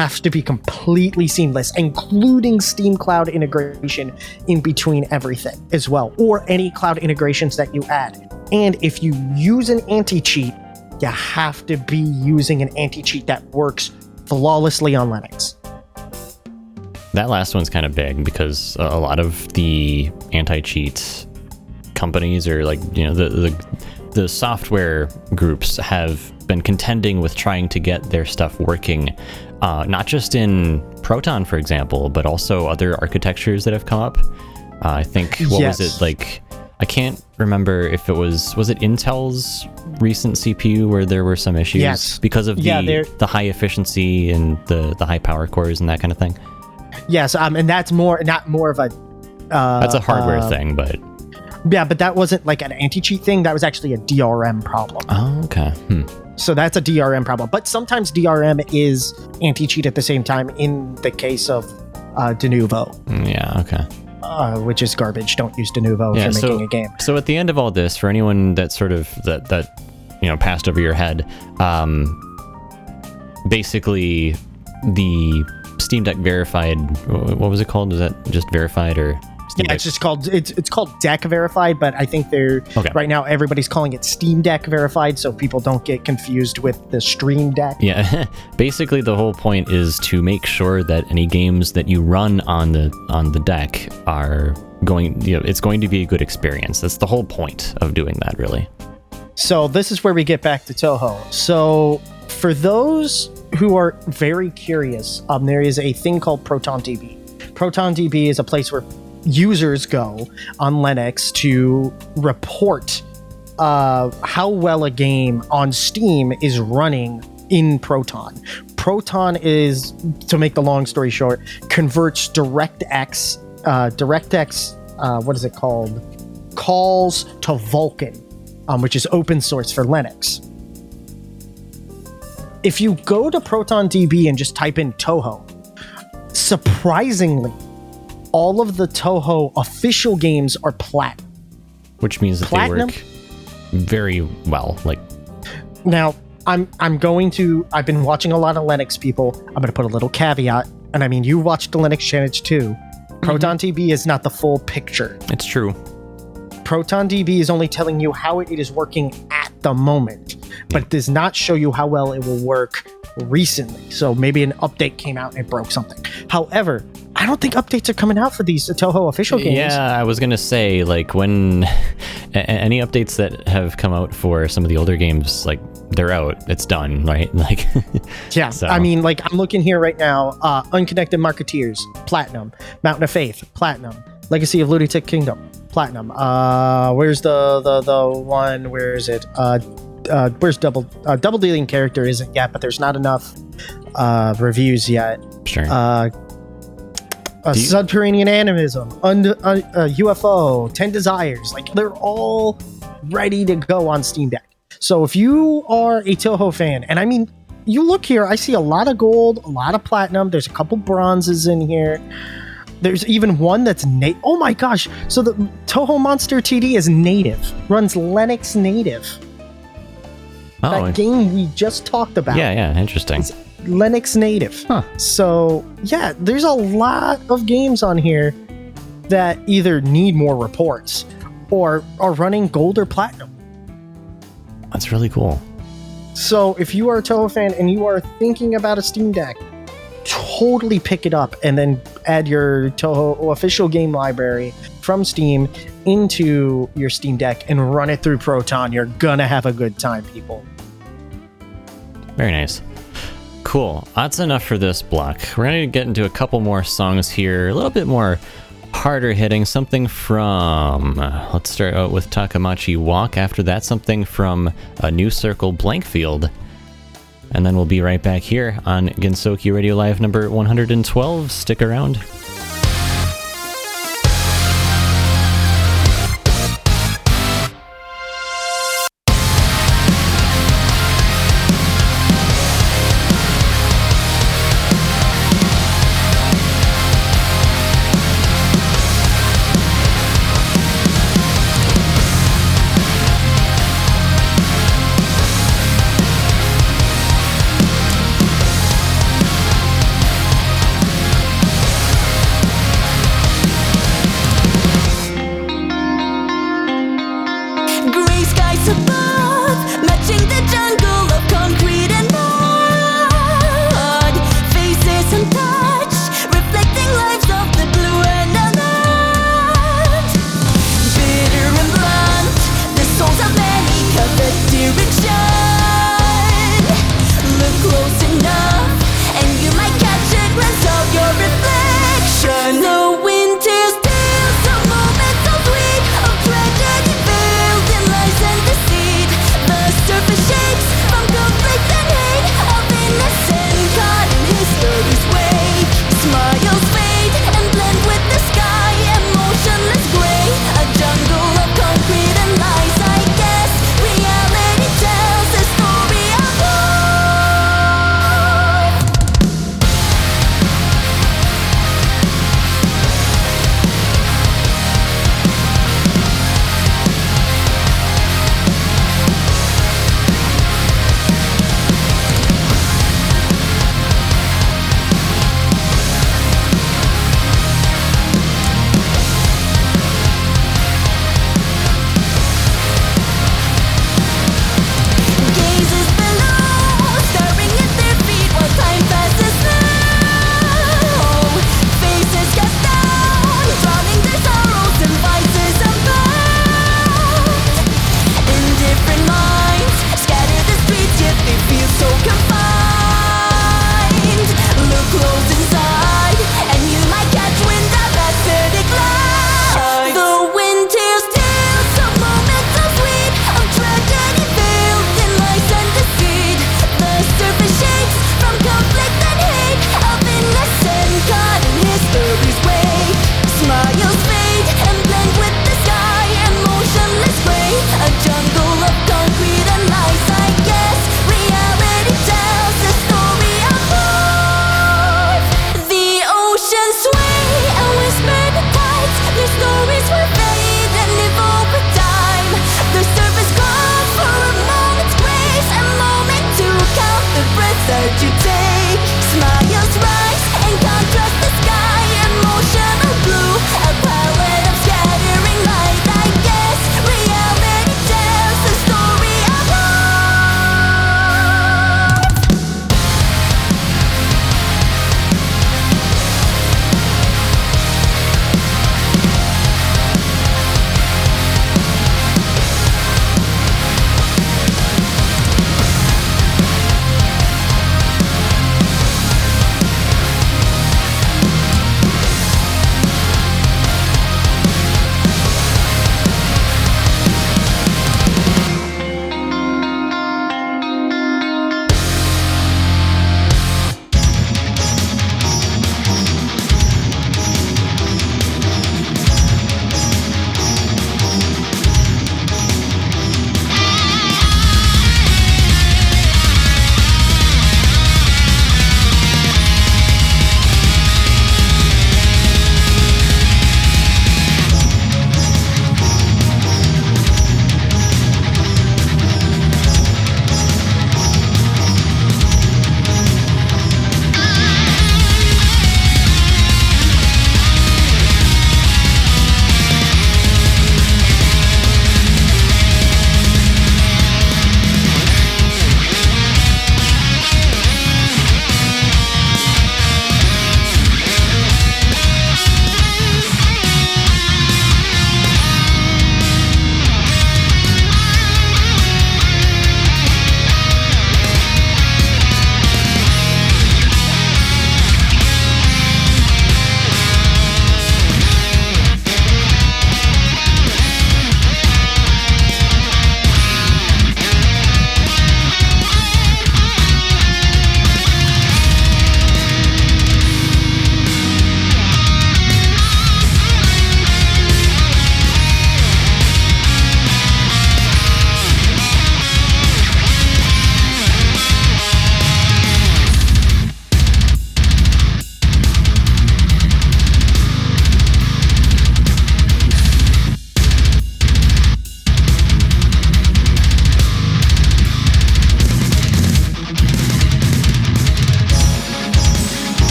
S2: Have to be completely seamless, including Steam Cloud integration in between everything as well, or any cloud integrations that you add. And if you use an anti cheat, you have to be using an anti cheat that works flawlessly on Linux.
S1: That last one's kind of big because a lot of the anti-cheat companies or like you know the the, the software groups have been contending with trying to get their stuff working, uh, not just in Proton, for example, but also other architectures that have come up. Uh, I think what was it like? I can't remember if it was was it Intel's recent CPU where there were some issues
S2: Yes.
S1: because of the the high efficiency and the the high power cores and that kind of thing.
S2: Yes, um, and that's more not more of a. Uh,
S1: That's a hardware
S2: uh,
S1: thing, but
S2: Yeah, but that wasn't like an anti-cheat thing. That was actually a DRM problem.
S1: oh, okay. Hmm.
S2: So that's a DRM problem. But sometimes DRM is anti-cheat at the same time. In the case of uh, Denuvo,
S1: Mm, Yeah, okay.
S2: uh, which is garbage. Don't use Denuvo
S1: Yeah,
S2: if you're
S1: so-
S2: making a game.
S1: So at the end of all this, for anyone that sort of that that you know passed over your head, um, basically the Steam Deck verified. What was it called? Is that just verified or Steam
S2: Yeah,
S1: Deck?
S2: it's just called it's it's called Deck Verified, but I think they're
S1: Okay.
S2: right now everybody's calling it Steam Deck Verified, so people don't get confused with the Stream Deck.
S1: Yeah, basically the whole point is to make sure that any games that you run on the on the deck are going. You know, it's going to be a good experience. That's the whole point of doing that, really.
S2: So this is where we get back to Toho. So for those who are very curious, um, there is a thing called ProtonDB. ProtonDB is a place where users go on Linux to report uh, how well a game on Steam is running in Proton. Proton is, to make the long story short, converts DirectX, uh, DirectX, uh, what is it called? Calls to Vulkan, um, which is open source for Linux. If you go to ProtonDB and just type in Toho, surprisingly, all of the Toho official games are platinum.
S1: Which means that
S2: Platinum?
S1: they work very well. Like,
S2: Now, I'm I'm going to I've been watching a lot of Linux people. I'm going to put a little caveat, and I mean you watched the Linux channel too. Mhm. Proton ProtonDB is not the full picture.
S1: it's true.
S2: Proton ProtonDB is only telling you how it is working at the moment, but it does not show you how well it will work recently. So maybe an update came out and it broke something. However, I don't think updates are coming out for these Toho official games.
S1: Yeah, I was gonna say like when any updates that have come out for some of the older games, like they're out, it's done, right? Like,
S2: Yeah,
S1: So-
S2: I mean, like I'm looking here right now. Uh, Unconnected Marketeers, Platinum. Mountain of Faith, Platinum. Legacy of Lunatic Kingdom, Platinum. Uh, where's the the the one? Where is it? Uh, uh, where's double uh, double dealing character isn't yet, but there's not enough uh, reviews yet.
S1: sure.
S2: Uh, uh,
S1: you-
S2: subterranean animism, und- uh, uh, UFO, Ten Desires, like they're all ready to go on Steam Deck. So if you are a Toho fan, and I mean, you look here, I see a lot of gold, a lot of platinum. There's a couple bronzes in here. There's even one that's native. Oh my gosh! So the Toho Monster TD is native, runs Linux native.
S1: Oh,
S2: that game we just talked about.
S1: yeah, yeah, interesting.
S2: It's Linux native.
S1: Huh.
S2: So, yeah, there's a lot of games on here that either need more reports or are running gold or platinum.
S1: That's really cool.
S2: So, if you are a Toho fan and you are thinking about a Steam Deck, totally pick it up and then add your Toho official game library from Steam into your Steam Deck and run it through Proton. You're gonna have a good time, people.
S1: Very nice. Cool. That's enough for this block. We're going to get into a couple more songs here, a little bit more harder hitting. Something from, let's start out with Takamachi Walk. After that, something from a New Circle Blankfield. And then we'll be right back here on Gensokyo Radio Live number 112. Stick around.「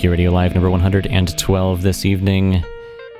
S1: listening Radio Live number 112 this evening.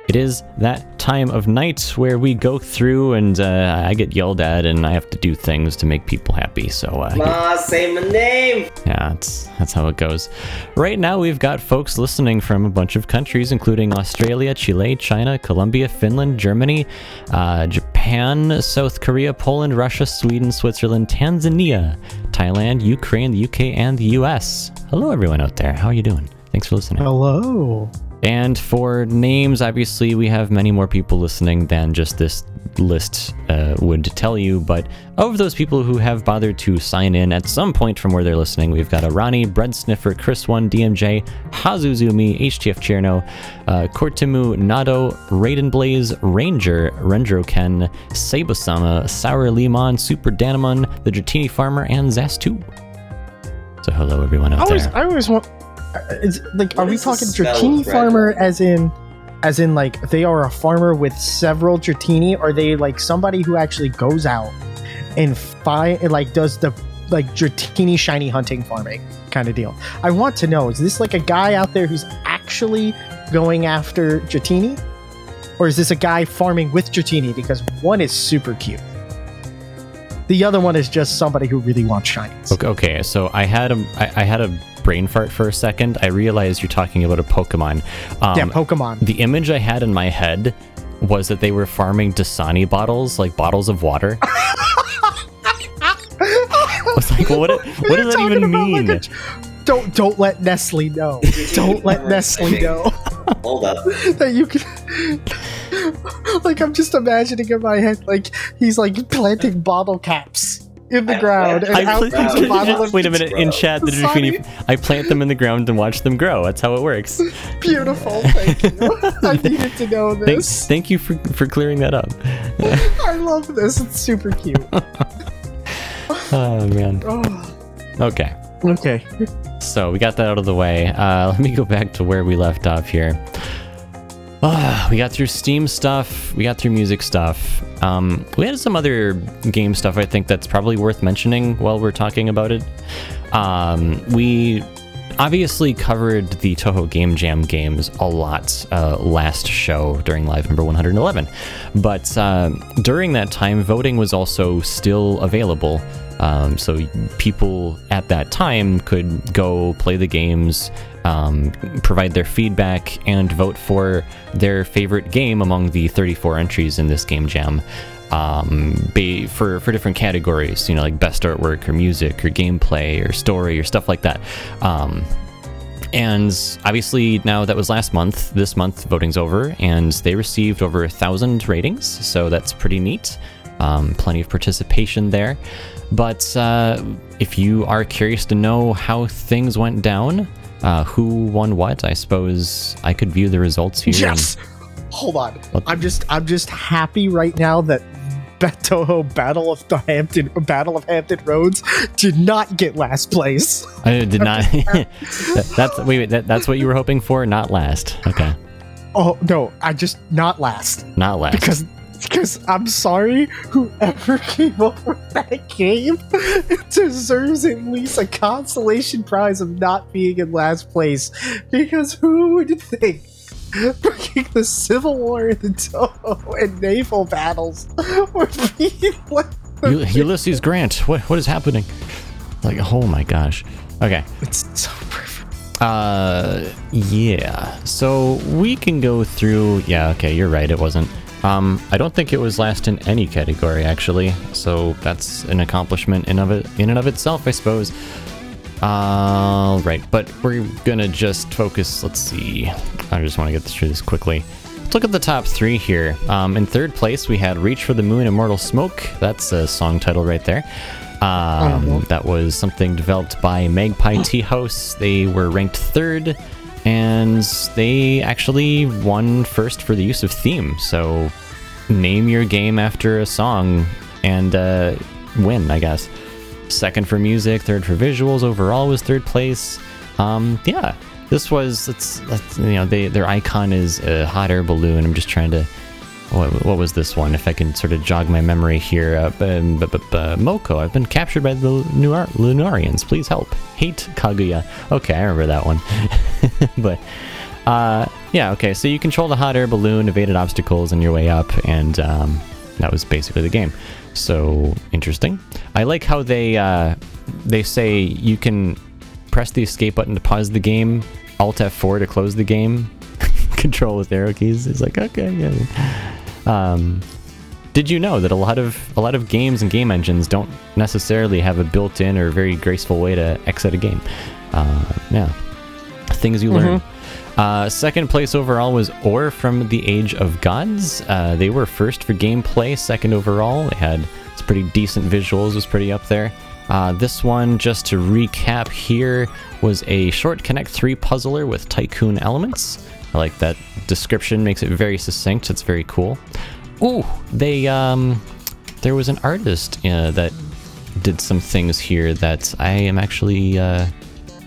S1: It is that time of night where we go through and uh, I get yelled at and I have to do things to make people happy. So, uh,
S3: Ma, say my name.
S1: yeah, that's, that's how it goes. Right now, we've got folks listening from a bunch of countries, including Australia, Chile, China, Colombia, Finland, Germany, uh, Japan, South Korea, Poland, Russia, Sweden, Switzerland, Tanzania, Thailand, Ukraine, the UK, and the US. Hello, everyone out there. How are you doing? Thanks for listening.
S2: Hello.
S1: And for names, obviously, we have many more people listening than just this list uh, would tell you. But of those people who have bothered to sign in at some point from where they're listening, we've got Arani, Bread Sniffer, Chris1, DMJ, Hazuzumi, HTF Cherno, uh, Kortimu, Nado, Raiden Blaze, Ranger, Rendroken, Sabosama, Sour Lemon, Super Danamon, The Dratini Farmer, and Zastu. So hello, everyone out
S2: I always,
S1: there.
S2: I always want. Uh, It's like, are
S3: What
S2: we
S3: is the
S2: talking
S3: spell
S2: Dratini farmer as in, as in like they are a farmer with several Dratini? Or are they like somebody who actually goes out and find like does the like Dratini shiny hunting farming kind of deal? I want to know: is this like a guy out there who's actually going after Dratini, or is this a guy farming with Dratini? Because one is super cute. The other one is just somebody who really wants shinies.
S1: Okay, okay, so I had a I, I had a brain fart for a second. I realized you're talking about a Pokemon. Um,
S2: yeah, Pokemon.
S1: the image I had in my head was that they were farming Dasani bottles, like bottles of water. I was like, what? What
S2: You're
S1: does that even mean?
S2: like, a- don't don't let Nestle know. Don't let Nestle know
S3: Hold up.
S2: that you can. like I'm just imagining in my head, like he's like planting bottle caps in the
S3: I
S2: ground,
S3: plant-
S1: I plant-
S2: comes a bottle of
S1: wait a minute in chat. The
S2: Dasani.
S1: Dratini, I plant them in the ground and watch them grow. That's how it works.
S2: Beautiful, thank you. I needed to know
S1: Thank,
S2: this.
S1: thank you for for clearing that up.
S2: I love this. It's super cute.
S1: Oh man.
S2: Oh,
S1: Okay.
S2: okay.
S1: So we got that out of the way. Uh, let me go back to where we left off here. Ah, we got through Steam stuff. We got through music stuff. Um, we had some other game stuff. I think that's probably worth mentioning while we're talking about it. Um, we obviously covered the Touhou Game Jam games a lot uh, last show during live number 111, but uh, during that time, voting was also still available. Um, so people at that time could go play the games, um, provide their feedback, and vote for their favorite game among the 34 entries in this game jam. Um, be, for for different categories, you know, like best artwork or music or gameplay or story or stuff like that. Um, and obviously, now that was last month. This month, voting's over, and they received over a thousand ratings, so that's pretty neat. Um, plenty of participation there. But uh, if you are curious to know how things went down, uh, who won what, I suppose I could view the results here. and-
S2: Yes. Hold on.
S1: What?
S2: I'm just I'm just happy right now that Betoho Battle of the Hampton Battle of Hampton Roads did not get last place.
S1: I did not. that's wait, wait that, that's what you were hoping for, not last. Okay,
S2: Oh no, I just not last
S1: not last.
S2: because because I'm sorry, whoever came up with that game deserves at least a consolation prize of not being in last place. Because who would think bringing the Civil War and the Touhou and naval battles would be like
S1: U- Ulysses Grant, what what is happening? Like, oh my gosh. Okay.
S2: It's so perfect.
S1: Uh, yeah. So we can go through. Yeah. Okay, you're right. It wasn't. Um, I don't think it was last in any category actually. So that's an accomplishment in of it in and of itself, I suppose. All right, but we're gonna just focus. Let's see. I just want to get through this quickly. Let's look at the top three here. Um, in third place, we had "Reach for the Moon" Immortal Smoke. That's a song title right there. Um, that was something developed by Magpie Tea House. They were ranked third, and they actually won first for the use of theme. So, name your game after a song and uh, win, I guess. Second for music, third for visuals. Overall was third place. Um, yeah, this was it's, you know they their icon is a hot air balloon. I'm just trying to what, what was this one? If I can sort of jog my memory here, uh, bu- bu- bu- Moko, I've been captured by the Lunar- Lunarians. Please help. Hate Kaguya. Okay, I remember that one. but uh, yeah, okay. So you control the hot air balloon, evaded obstacles on your way up, and um, that was basically the game. So interesting. I like how they uh, they say you can press the escape button to pause the game, Alt F4 to close the game, control with arrow keys. It's like okay, yeah. Um, did you know that a lot of a lot of games and game engines don't necessarily have a built-in or very graceful way to exit a game? Uh, yeah, things you learn. Uh, second place overall was Or from the Age of Gods. Uh, they were first for gameplay, second overall. They had some pretty decent visuals, was pretty up there. Uh, this one, just to recap here, was a short Connect 3 puzzler with tycoon elements. I like that description, makes it very succinct. It's very cool. Ooh, they, um, there was an artist uh, that did some things here that I am actually, uh,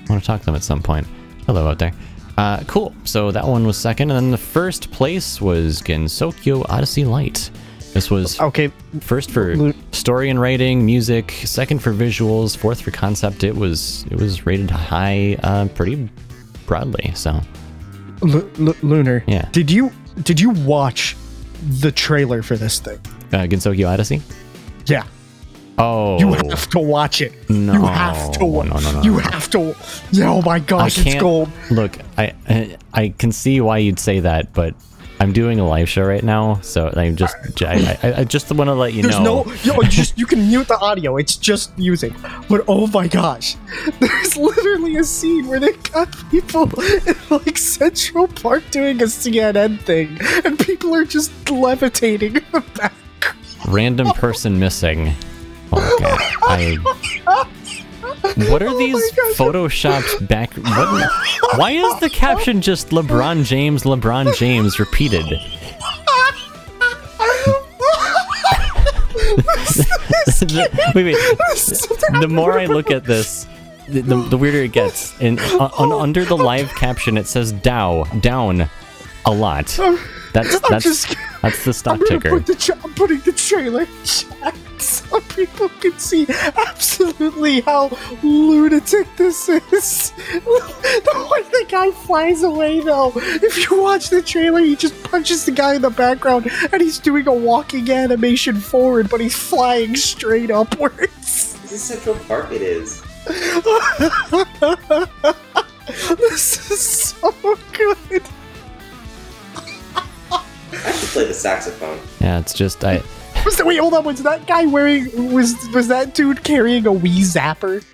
S1: want to talk to them at some point. Hello out there. Uh, cool. So that one was second, and then the first place was Gensokyo Odyssey Light. This was
S2: Okay,
S1: first for story and writing, music, second for visuals, fourth for concept. It was it was rated high, uh, pretty broadly. So
S2: Lu- Lu- Lunar.
S1: Yeah.
S2: Did you did you watch the trailer for this thing?
S1: uh, Gensokyo Odyssey.
S2: Yeah.
S1: Oh,
S2: You have to watch it.
S1: No.
S2: You have to. wa-
S1: No, no, no,
S2: You
S1: no.
S2: have to. Oh my gosh, it's gold.
S1: look. I, I I can see why you'd say that, but I'm doing a live show right now, so I'm just I, I, I just want to let you
S2: There's
S1: know.
S2: no, yo, just you can mute the audio. It's just music. But oh my gosh, there's literally a scene where they got people in like Central Park doing a CNN thing, and people are just levitating in the back.
S1: random person missing. Okay. I. What are these
S2: gosh.
S1: photoshopped back? What, why is the caption just LeBron James, LeBron James repeated? wait, wait. The more I look at this, the, the, the weirder it gets. And uh, un, under the live caption, it says "Dow down" a lot. That's
S2: I'm
S1: that's
S2: just-
S1: that's the
S2: I'm
S1: stock
S2: gonna
S1: ticker.
S2: put the tra- I'm putting the trailer in chat so people can see absolutely how lunatic this is. the way the guy flies away, though. If you watch the trailer, he just punches the guy in the background, and he's doing a walking animation forward, but he's flying straight upwards.
S3: This is Central Park. It is.
S2: this is so good.
S3: I should play the saxophone.
S1: Yeah, it's just I.
S2: Was that, wait, hold on. Was that guy wearing? Was was that dude carrying a Wii Zapper?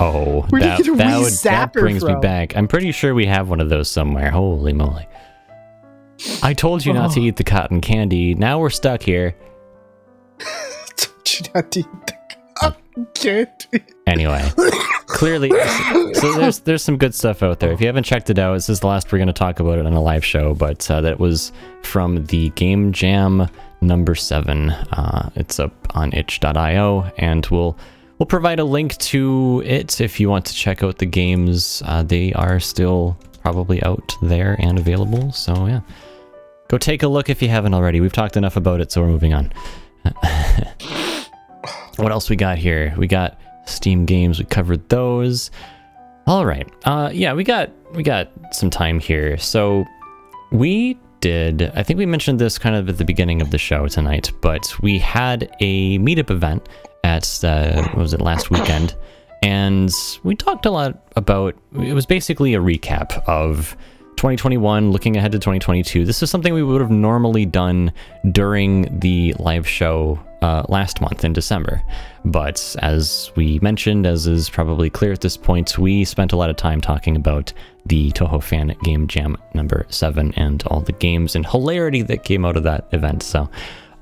S1: Oh,
S2: Where did
S1: that,
S2: you get a
S1: that,
S2: wee
S1: would, that
S2: zapper
S1: brings me back. I'm pretty sure we have one of those somewhere. Holy moly. I told you not to
S2: Oh.
S1: eat the cotton candy. Now we're stuck here.
S2: Told you not to eat the candy.
S1: Anyway, clearly, so there's there's some good stuff out there. If you haven't checked it out, this is the last we're going to talk about it on a live show. But uh, that was from the Game Jam number seven. Uh, it's up on itch.io, and we'll we'll provide a link to it if you want to check out the games. Uh, they are still probably out there and available. So yeah, go take a look if you haven't already. We've talked enough about it, so we're moving on. what else we got here? We got Steam games. We covered those. All right. Uh, yeah, we got we got some time here. So we did. I think we mentioned this kind of at the beginning of the show tonight, but we had a meetup event at uh, what was it last weekend, and we talked a lot about. It was basically a recap of 2021, looking ahead to 2022. This is something we would have normally done during the live show uh, last month in December. But as we mentioned, as is probably clear at this point, we spent a lot of time talking about the Touhou Fan Game Jam number seven and all the games and hilarity that came out of that event. So,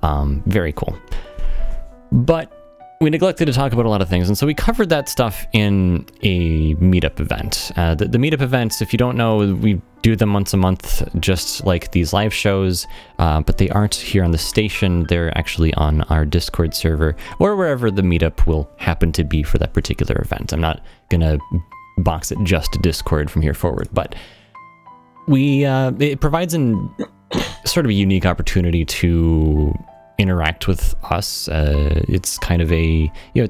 S1: um, very cool. But we neglected to talk about a lot of things, and so we covered that stuff in a meetup event. Uh, the, the meetup events, if you don't know, we do them once a month, just like these live shows, uh, but they aren't here on the station. They're actually on our Discord server or wherever the meetup will happen to be for that particular event. I'm not gonna box it just to Discord from here forward, but we uh, it provides an sort of a unique opportunity to interact with us. Uh, it's kind of a you know.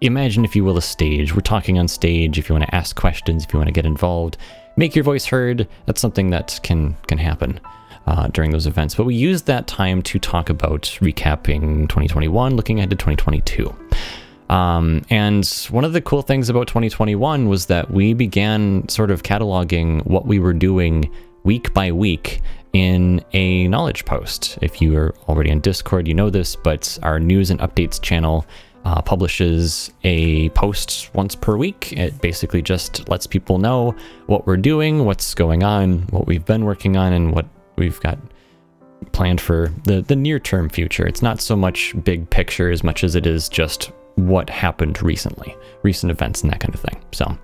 S1: Imagine if you will a stage we're talking on stage if you want to ask questions if you want to get involved make your voice heard that's something that can can happen uh, during those events but we used that time to talk about recapping 2021 looking ahead to 2022 um, and one of the cool things about 2021 was that we began sort of cataloging what we were doing week by week in a knowledge post. If you are already on Discord, you know this, but our news and updates channel uh, publishes a post once per week. It basically just lets people know what we're doing, what's going on, what we've been working on, and what we've got planned for the, the near term future. It's not so much big picture as much as it is just what happened recently, recent events, and that kind of thing. So,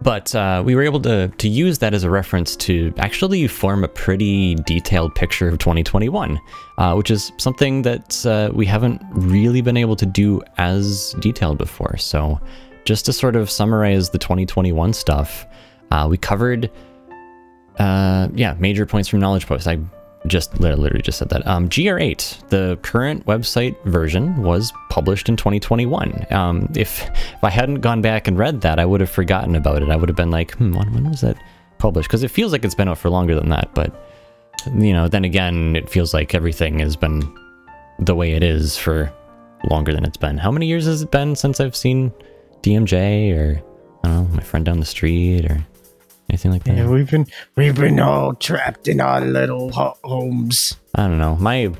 S1: but uh, we were able to to use that as a reference to actually form a pretty detailed picture of 2021, uh, which is something that uh, we haven't really been able to do as detailed before. So, just to sort of summarize the 2021 stuff, uh, we covered, uh, yeah, major points from Knowledge Post. I just literally just said that. Um, GR8, the current website version, was published in 2021. Um, if if I hadn't gone back and read that, I would have forgotten about it. I would have been like, hmm, when, when was that published? Because it feels like it's been out for longer than that. But you know, then again, it feels like everything has been the way it is for longer than it's been. How many years has it been since I've seen DMJ or I don't know, my friend down the street or anything like that?
S2: Yeah, we've been we've been all trapped in our little ho- homes.
S1: I don't know. My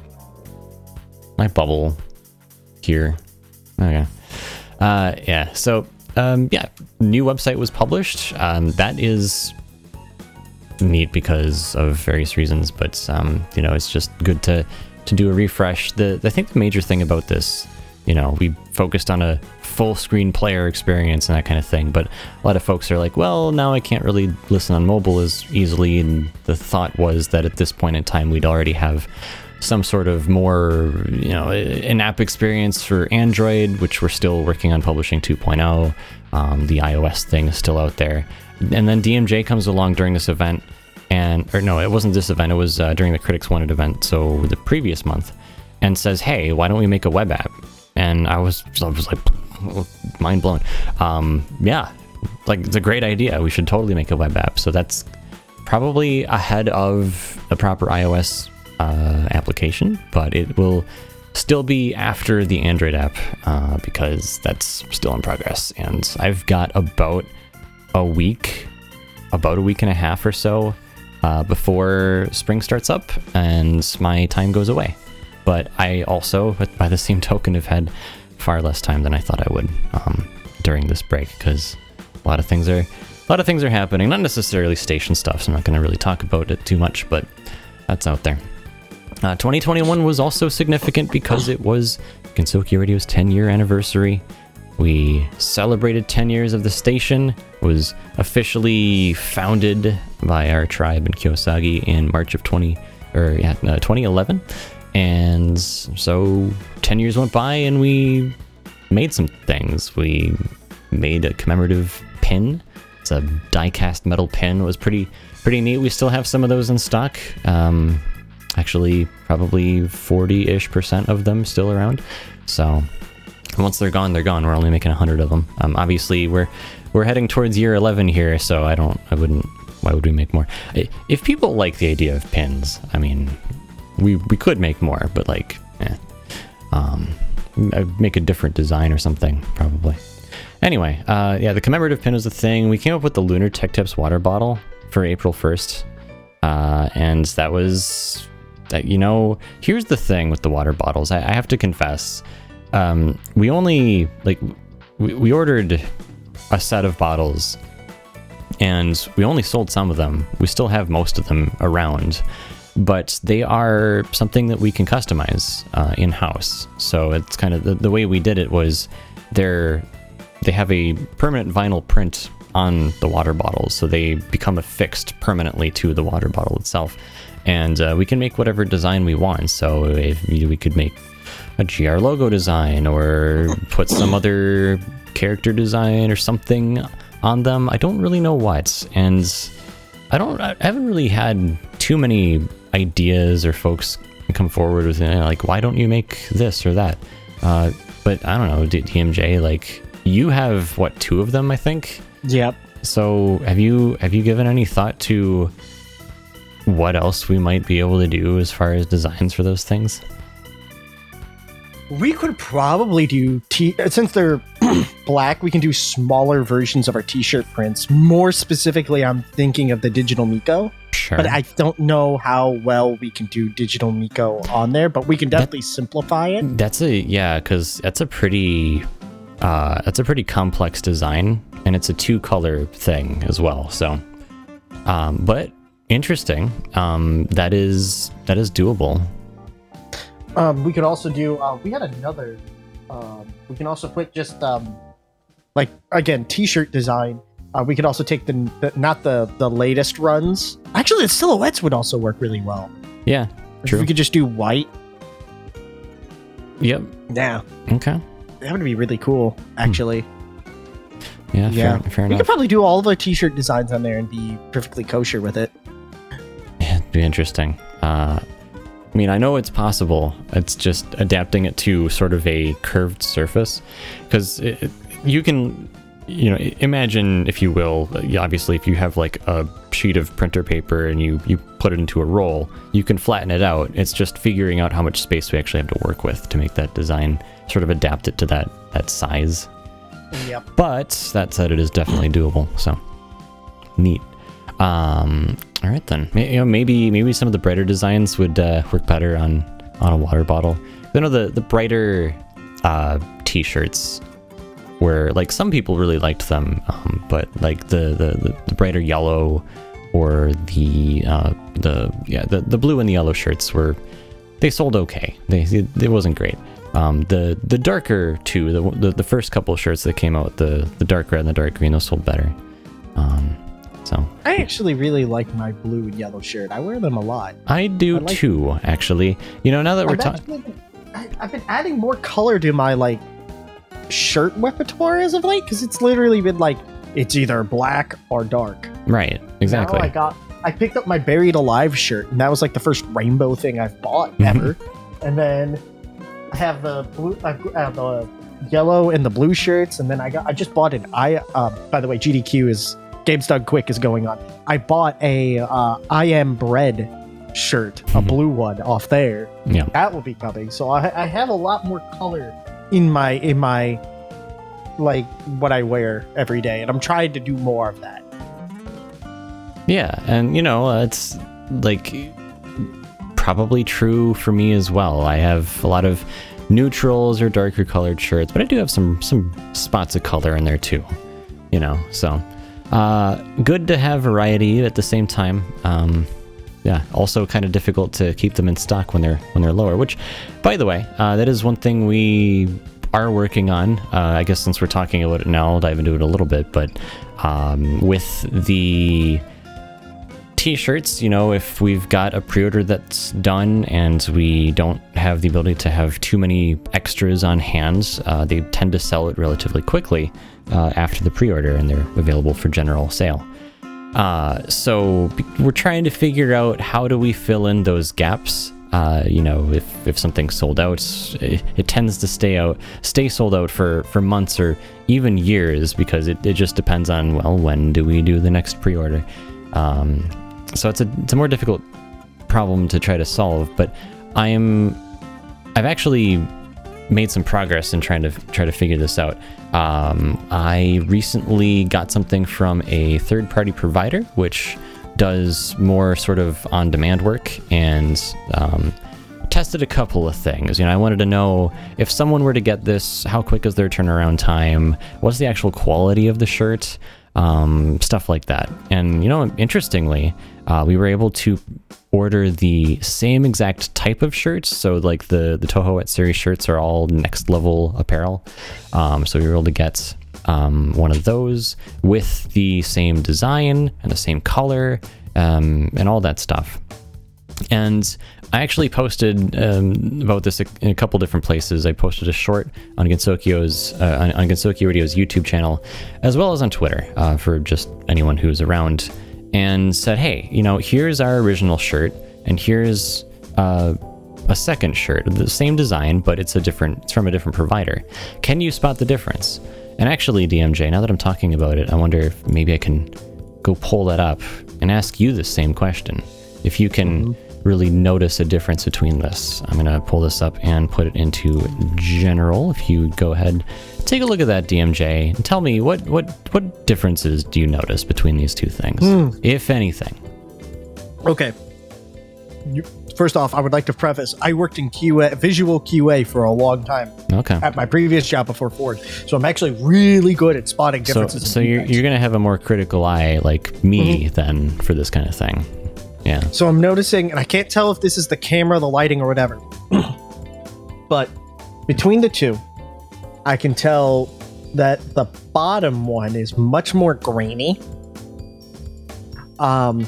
S1: my bubble here. Okay. Uh yeah. So um yeah, new website was published. Um that is neat because of various reasons, but um you know, it's just good to to do a refresh. The I think the major thing about this, you know, we focused on a full screen player experience and that kind of thing, but a lot of folks are like, well, now I can't really listen on mobile as easily and the thought was that at this point in time we'd already have some sort of more, you know, an app experience for Android, which we're still working on publishing 2.0. Um, the iOS thing is still out there, and then DMJ comes along during this event, and or no, it wasn't this event. It was uh, during the Critics Wanted event, so the previous month, and says, "Hey, why don't we make a web app?" And I was, I was like, mind blown. Um, yeah, like it's a great idea. We should totally make a web app. So that's probably ahead of the proper iOS uh, application, but it will still be after the Android app uh, because that's still in progress. And I've got about a week, about a week and a half or so uh, before spring starts up and my time goes away. But I also, by the same token, have had far less time than I thought I would um, during this break because a lot of things are a lot of things are happening. Not necessarily station stuff, so I'm not going to really talk about it too much, but that's out there. Uh, 2021 was also significant because it was Gensokyo Radio's 10 year anniversary. We celebrated 10 years of the station, was officially founded by our tribe in Kiyosagi in March of 20 or yeah, uh, 2011. And so 10 years went by and we made some things. We made a commemorative pin. It's a die-cast metal pin. It was pretty pretty neat. We still have some of those in stock. Um, actually, probably 40-ish percent of them still around. So once they're gone, they're gone. We're only making 100 of them. Um, obviously, we're we're heading towards year 11 here, so I don't, I wouldn't. Why would we make more? If people like the idea of pins, I mean, we we could make more, but like, eh. um, make a different design or something probably. Anyway, uh, yeah, the commemorative pin was a thing. We came up with the Lunar Tech Tips water bottle for April 1st, uh, and that was that. You know, here's the thing with the water bottles. I, I have to confess, um, we only like we, we ordered a set of bottles and we only sold some of them. We still have most of them around, but they are something that we can customize uh, in house. So it's kind of the, the way we did it was they're they have a permanent vinyl print on the water bottles, so they become affixed permanently to the water bottle itself, and uh, we can make whatever design we want. So if we could make a GR logo design or put some other character design or something on them. I don't really know what, and I don't. I haven't really had too many ideas or folks come forward with you know, like, why don't you make this or that? Uh, but I don't know, DMJ, like you have what two of them, I think.
S2: Yep.
S1: So have you have you given any thought to what else we might be able to do as far as designs for those things?
S2: We could probably do t since they're black. We can do smaller versions of our t-shirt prints. More specifically, I'm thinking of the digital Miko,
S1: Sure.
S2: but I don't know how well we can do digital Miko on there. But we can definitely simplify it.
S1: That's a yeah, because that's a pretty uh, that's a pretty complex design, and it's a two color thing as well. So, um, but interesting. Um, that is that is doable.
S2: Um, we could also do. Uh, we had another. Um, we can also put just um, like again t-shirt design. Uh, we could also take the, the not the the latest runs. Actually, the silhouettes would also work really well.
S1: Yeah.
S2: If
S1: True.
S2: we could just do white.
S1: Yep.
S2: Yeah,
S1: Okay.
S2: that would be really cool. Actually,
S1: Yeah.
S2: yeah,
S1: Fair, fair
S2: we
S1: enough.
S2: could probably do all of our t-shirt designs on there and be perfectly kosher with it.
S1: Yeah, it'd be interesting. Uh, I mean, I know it's possible. It's just adapting it to sort of a curved surface, because you can, you know, imagine if you will. Obviously, if you have like a sheet of printer paper and you you put it into a roll, you can flatten it out. It's just figuring out how much space we actually have to work with to make that design sort of adapt it to that that size.
S2: Yep.
S1: But that said, it is definitely doable. So neat. Um, all right then. May- You know, maybe maybe some of the brighter designs would uh, work better on on a water bottle. You know the the brighter uh, t-shirts where like some people really liked them, um, but like the, the the brighter yellow or the uh, the yeah the the blue and the yellow shirts were they sold okay. They it, it wasn't great. Um, the the darker two, the, the the first couple of shirts that came out, the the dark red and the dark green, those sold better. Um, so
S2: I actually really like my blue and yellow shirt. I wear them a lot.
S1: I do
S2: I like-
S1: too, actually. You know, now that we're talking,
S2: actually been, I, I've been adding more color to my like shirt repertoire as of late because it's literally been like it's either black or dark.
S1: right? Exactly.
S2: Now I got I picked up my Buried Alive shirt, and that was like the first rainbow thing I've bought
S1: Mhm.
S2: ever. And then I have the blue, I have the yellow and the blue shirts, and then I got I just bought an I. Uh, by the way, GDQ is Games Done Quick is going on. I bought a uh, I am bread shirt, a
S1: Mhm.
S2: blue one off there.
S1: Yeah.
S2: that will be coming. So I, I have a lot more color in my in my like what I wear every day, and I'm trying to do more of that.
S1: Yeah, and you know, uh, it's like probably true for me as well. I have a lot of neutrals or darker colored shirts, but I do have some some spots of color in there too. You know, so uh, good to have variety at the same time. Um, yeah, also kind of difficult to keep them in stock when they're when they're lower. Which, by the way, uh, that is one thing we are working on. Uh, I guess since we're talking about it now, I'll dive into it a little bit. But um, with the t-shirts you know if we've got a pre-order that's done and we don't have the ability to have too many extras on hand uh, they tend to sell it relatively quickly uh, after the pre-order and they're available for general sale uh, so we're trying to figure out how do we fill in those gaps. Uh, you know if, if something's sold out it, it tends to stay out stay sold out for for months or even years because it, it just depends on well when do we do the next pre-order? Um, so it's a it's a more difficult problem to try to solve but i am i've actually made some progress in trying to try to figure this out um, i recently got something from a third party provider which does more sort of on demand work and um, tested a couple of things. You know, I wanted to know if someone were to get this, how quick is their turnaround time? What's the actual quality of the shirt? Um, stuff like that. And you know, interestingly, uh, we were able to order the same exact type of shirts. So like the the Touhou at series shirts are all next level apparel. Um, so were able to get um, one of those with the same design and the same color um, and all that stuff. And I actually posted um, about this in a couple different places. I posted a short on Gensokyo's uh, on, on Gensokyo Radio's YouTube channel, as well as on Twitter uh, for just anyone who's around, and said, "Hey, you know, here's our original shirt. and here's uh, a second shirt, the same design, but it's a different. It's from a different provider. Can you spot the difference? And actually, DMJ, now that I'm talking about it, I wonder if maybe I can go pull that up and ask you the same question. If you can really notice a difference between this, I'm gonna pull this up and put it into general. If you go ahead, take a look at that DMJ and tell me what what what differences do you notice between these two things, hmm. if anything.
S2: Okay. First off, I would like to preface: I worked in QA, visual QA, for a long time
S1: Okay.
S2: at my previous job before Ford, so I'm actually really good at spotting differences.
S1: so
S2: in
S1: you're, you're gonna have a more critical eye like me mm-hmm. then for this kind of thing. Yeah.
S2: So I'm noticing, and I can't tell if this is the camera, the lighting, or whatever. but between the two, I can tell that the bottom one is much more grainy. Um,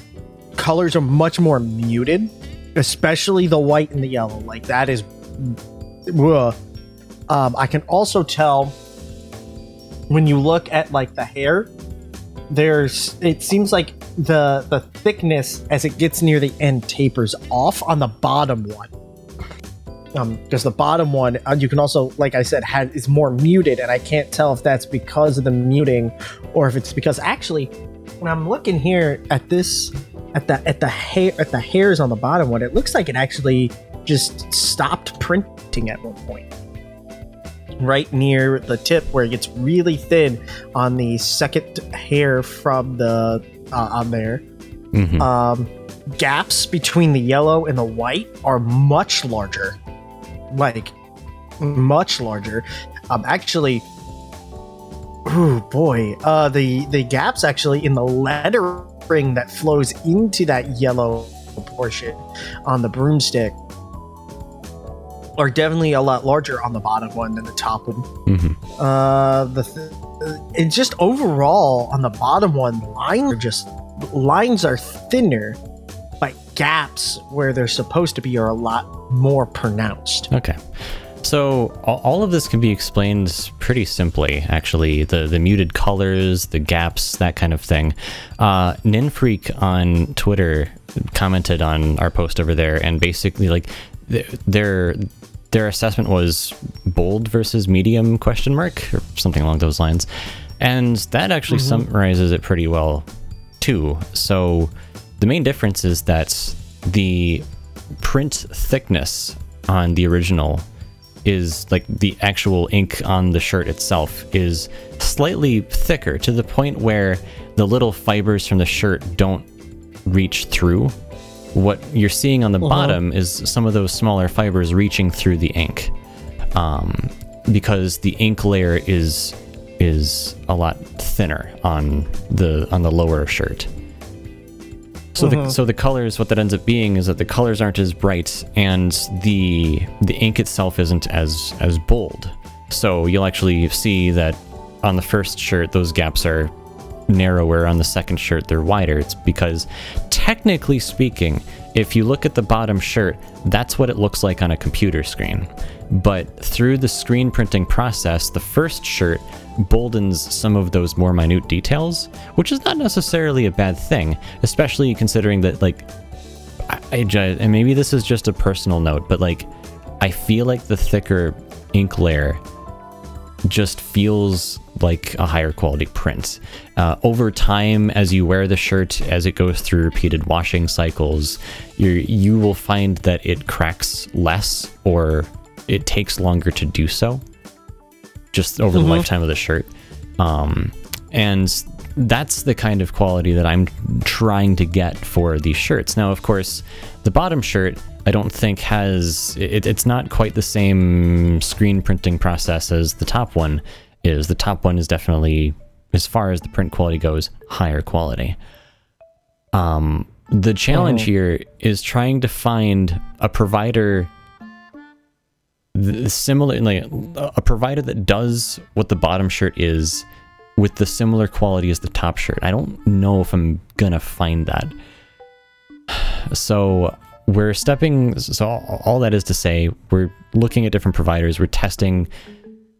S2: colors are much more muted, especially the white and the yellow. Like that is, ugh. Um, I can also tell when you look at like the hair there's it seems like the the thickness as it gets near the end tapers off on the bottom one. Um because the bottom one uh, you can also like i said had is more muted and i can't tell if that's because of the muting or if it's because actually when i'm looking here at this at the at the hair at the hairs on the bottom one it looks like it actually just stopped printing at one point. Right near the tip where it gets really thin on the second hair from the uh, on there.
S1: hmm
S2: Um, gaps between the yellow and the white are much larger, like much larger. Um, actually, oh boy, uh, the the gaps actually in the lettering that flows into that yellow portion on the broomstick are definitely a lot larger on the bottom one than the top one.
S1: hmm
S2: Uh, the th- it just overall on the bottom one, lines are just lines are thinner, but gaps where they're supposed to be are a lot more pronounced.
S1: Okay. So all of this can be explained pretty simply, actually. The the muted colors, the gaps, that kind of thing. Uh, Ninfreak on Twitter commented on our post over there, and basically like th- their assessment was bold versus medium question mark or something along those lines, and that actually mm-hmm. summarizes it pretty well too. So the main difference is that the print thickness on the original is like the actual ink on the shirt itself is slightly thicker to the point where the little fibers from the shirt don't reach through. What you're seeing on the bottom is some of those smaller fibers reaching through the ink, um, because the ink layer is is a lot thinner on the on the lower shirt. So the so the colors, what that ends up being is that the colors aren't as bright, and the the ink itself isn't as as bold. So you'll actually see that on the first shirt, those gaps are narrower. On the second shirt, they're wider. It's because, technically speaking, if you look at the bottom shirt, that's what it looks like on a computer screen. But through the screen printing process, the first shirt boldens some of those more minute details, which is not necessarily a bad thing, especially considering that, like, I, I and maybe this is just a personal note, but like, I feel like the thicker ink layer just feels like a higher quality print. Uh, over time, as you wear the shirt, as it goes through repeated washing cycles, you you will find that it cracks less or it takes longer to do so. Just over the lifetime of the shirt, um, and that's the kind of quality that I'm trying to get for these shirts. Now, of course, the bottom shirt I don't think has it, it's not quite the same screen printing process as the top one is. The top one is definitely, as far as the print quality goes, higher quality. Um, the challenge here is trying to find a provider th- similar, like a provider that does what the bottom shirt is with the similar quality as the top shirt. I don't know if I'm gonna find that. So we're stepping. So all that is to say, we're looking at different providers. We're testing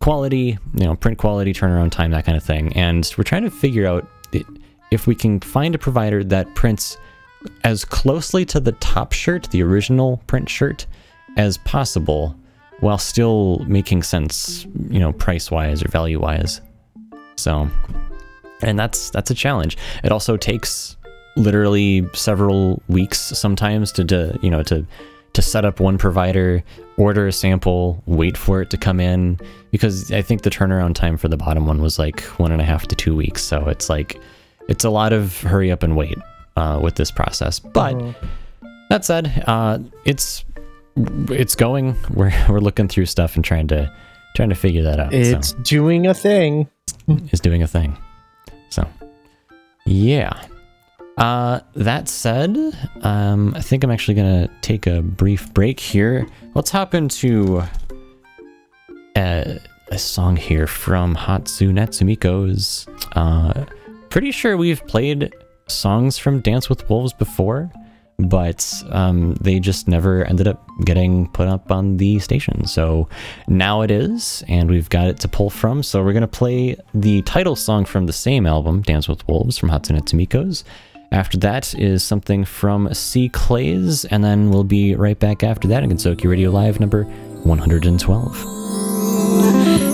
S1: quality, you know, print quality, turnaround time, that kind of thing, and we're trying to figure out if we can find a provider that prints as closely to the top shirt, the original print shirt, as possible, while still making sense, you know, price wise or value wise. So, and that's that's a challenge. It also takes literally several weeks sometimes to, to you know to to set up one provider, order a sample, wait for it to come in. Because I think the turnaround time for the bottom one was like one and a half to two weeks. So it's like it's a lot of hurry up and wait uh, with this process. But that said, uh, it's it's going. We're we're looking through stuff and trying to trying to figure that out. so
S2: It's doing a thing.
S1: is doing a thing. So, yeah. Uh, that said, um, I think I'm actually gonna take a brief break here. Let's hop into a, a song here from Hatsunetsumiko's. Uh, pretty sure we've played songs from Dance with Wolves before, but um, they just never ended up getting put up on the station. So now it is, and we've got it to pull from. So we're going to play the title song from the same album, Dance with Wolves, from Hatsunetsumiko's. After that is something from C-CLAYS, and then we'll be right back after that in Gensoki Radio Live number 112.「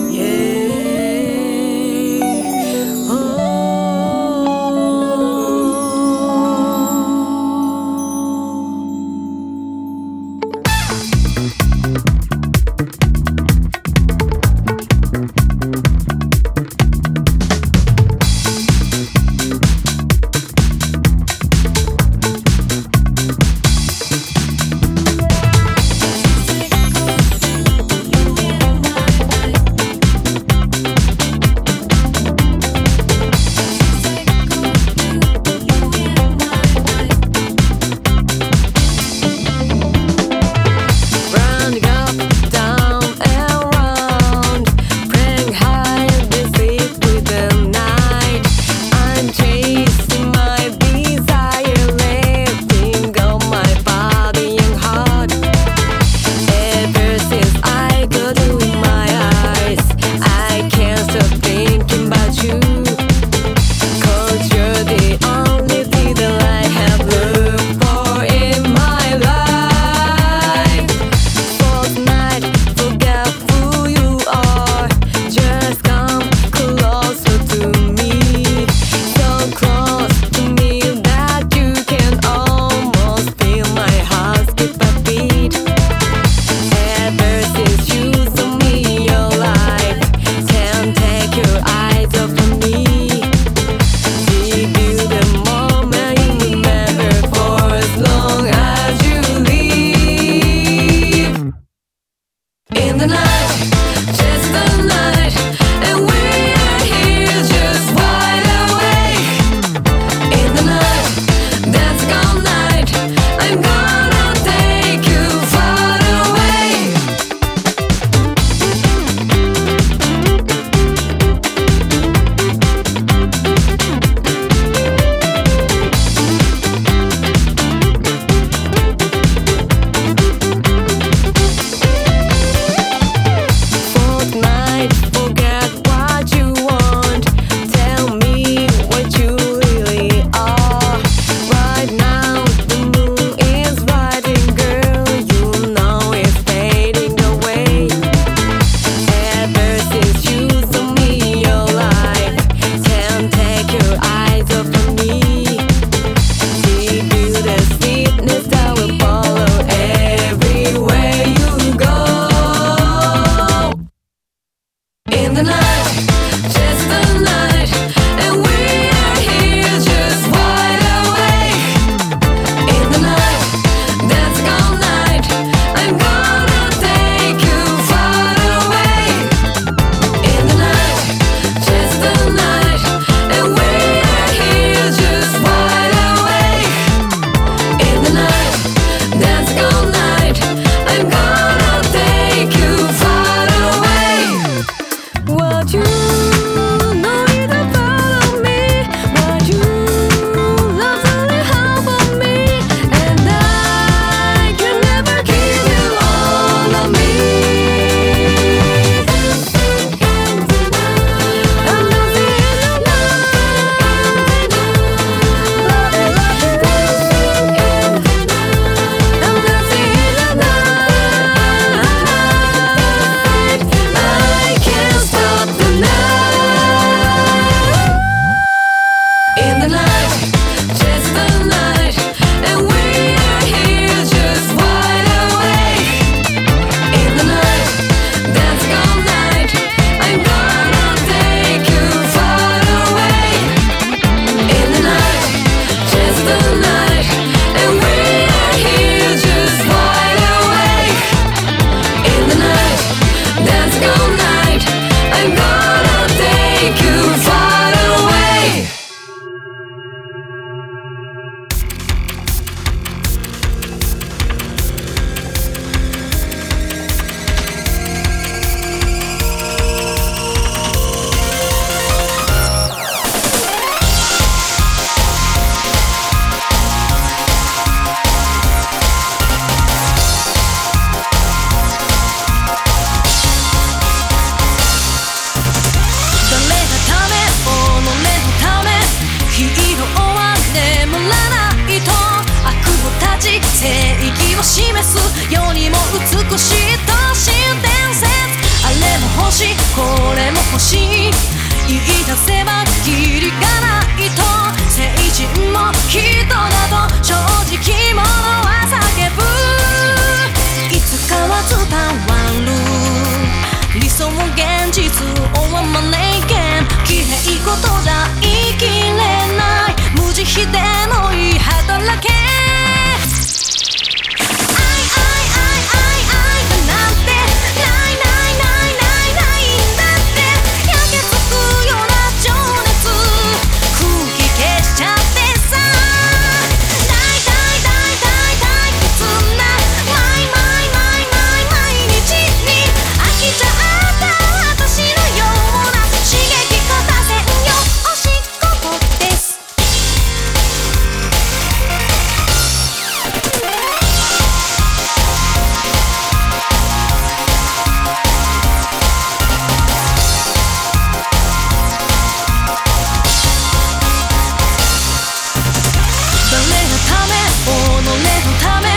S5: ため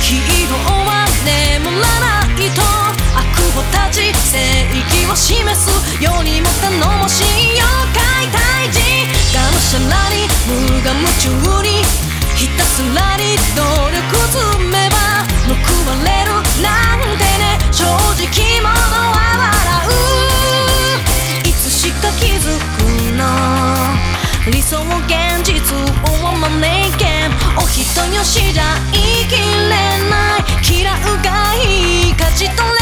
S5: ヒーローは眠らないと悪を断ち正義を示す世にも頼もしい妖怪退治がむしゃらに無我夢中にひたすらに努力積めば報われるなんてね。正直者は理想現実を招けん。お人よしじゃ生きれない。嫌うがいい。勝ち取れ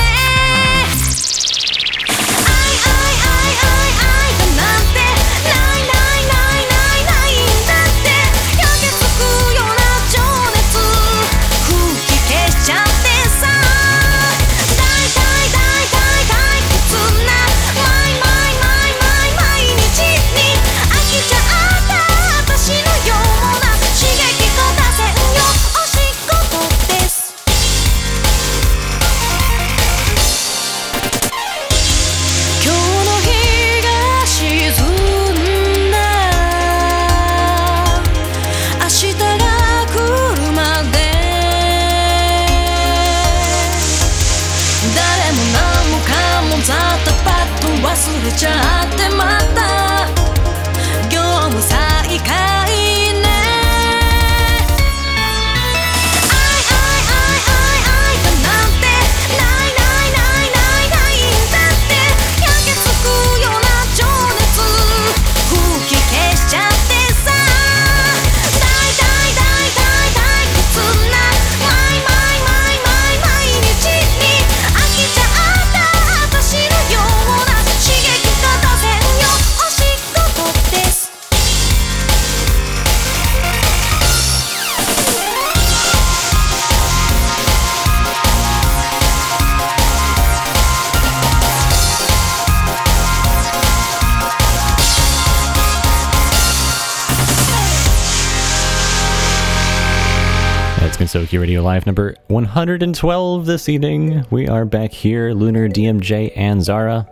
S1: Radio Live number 112 this evening. We are back here, Lunar, DMJ, and Zara.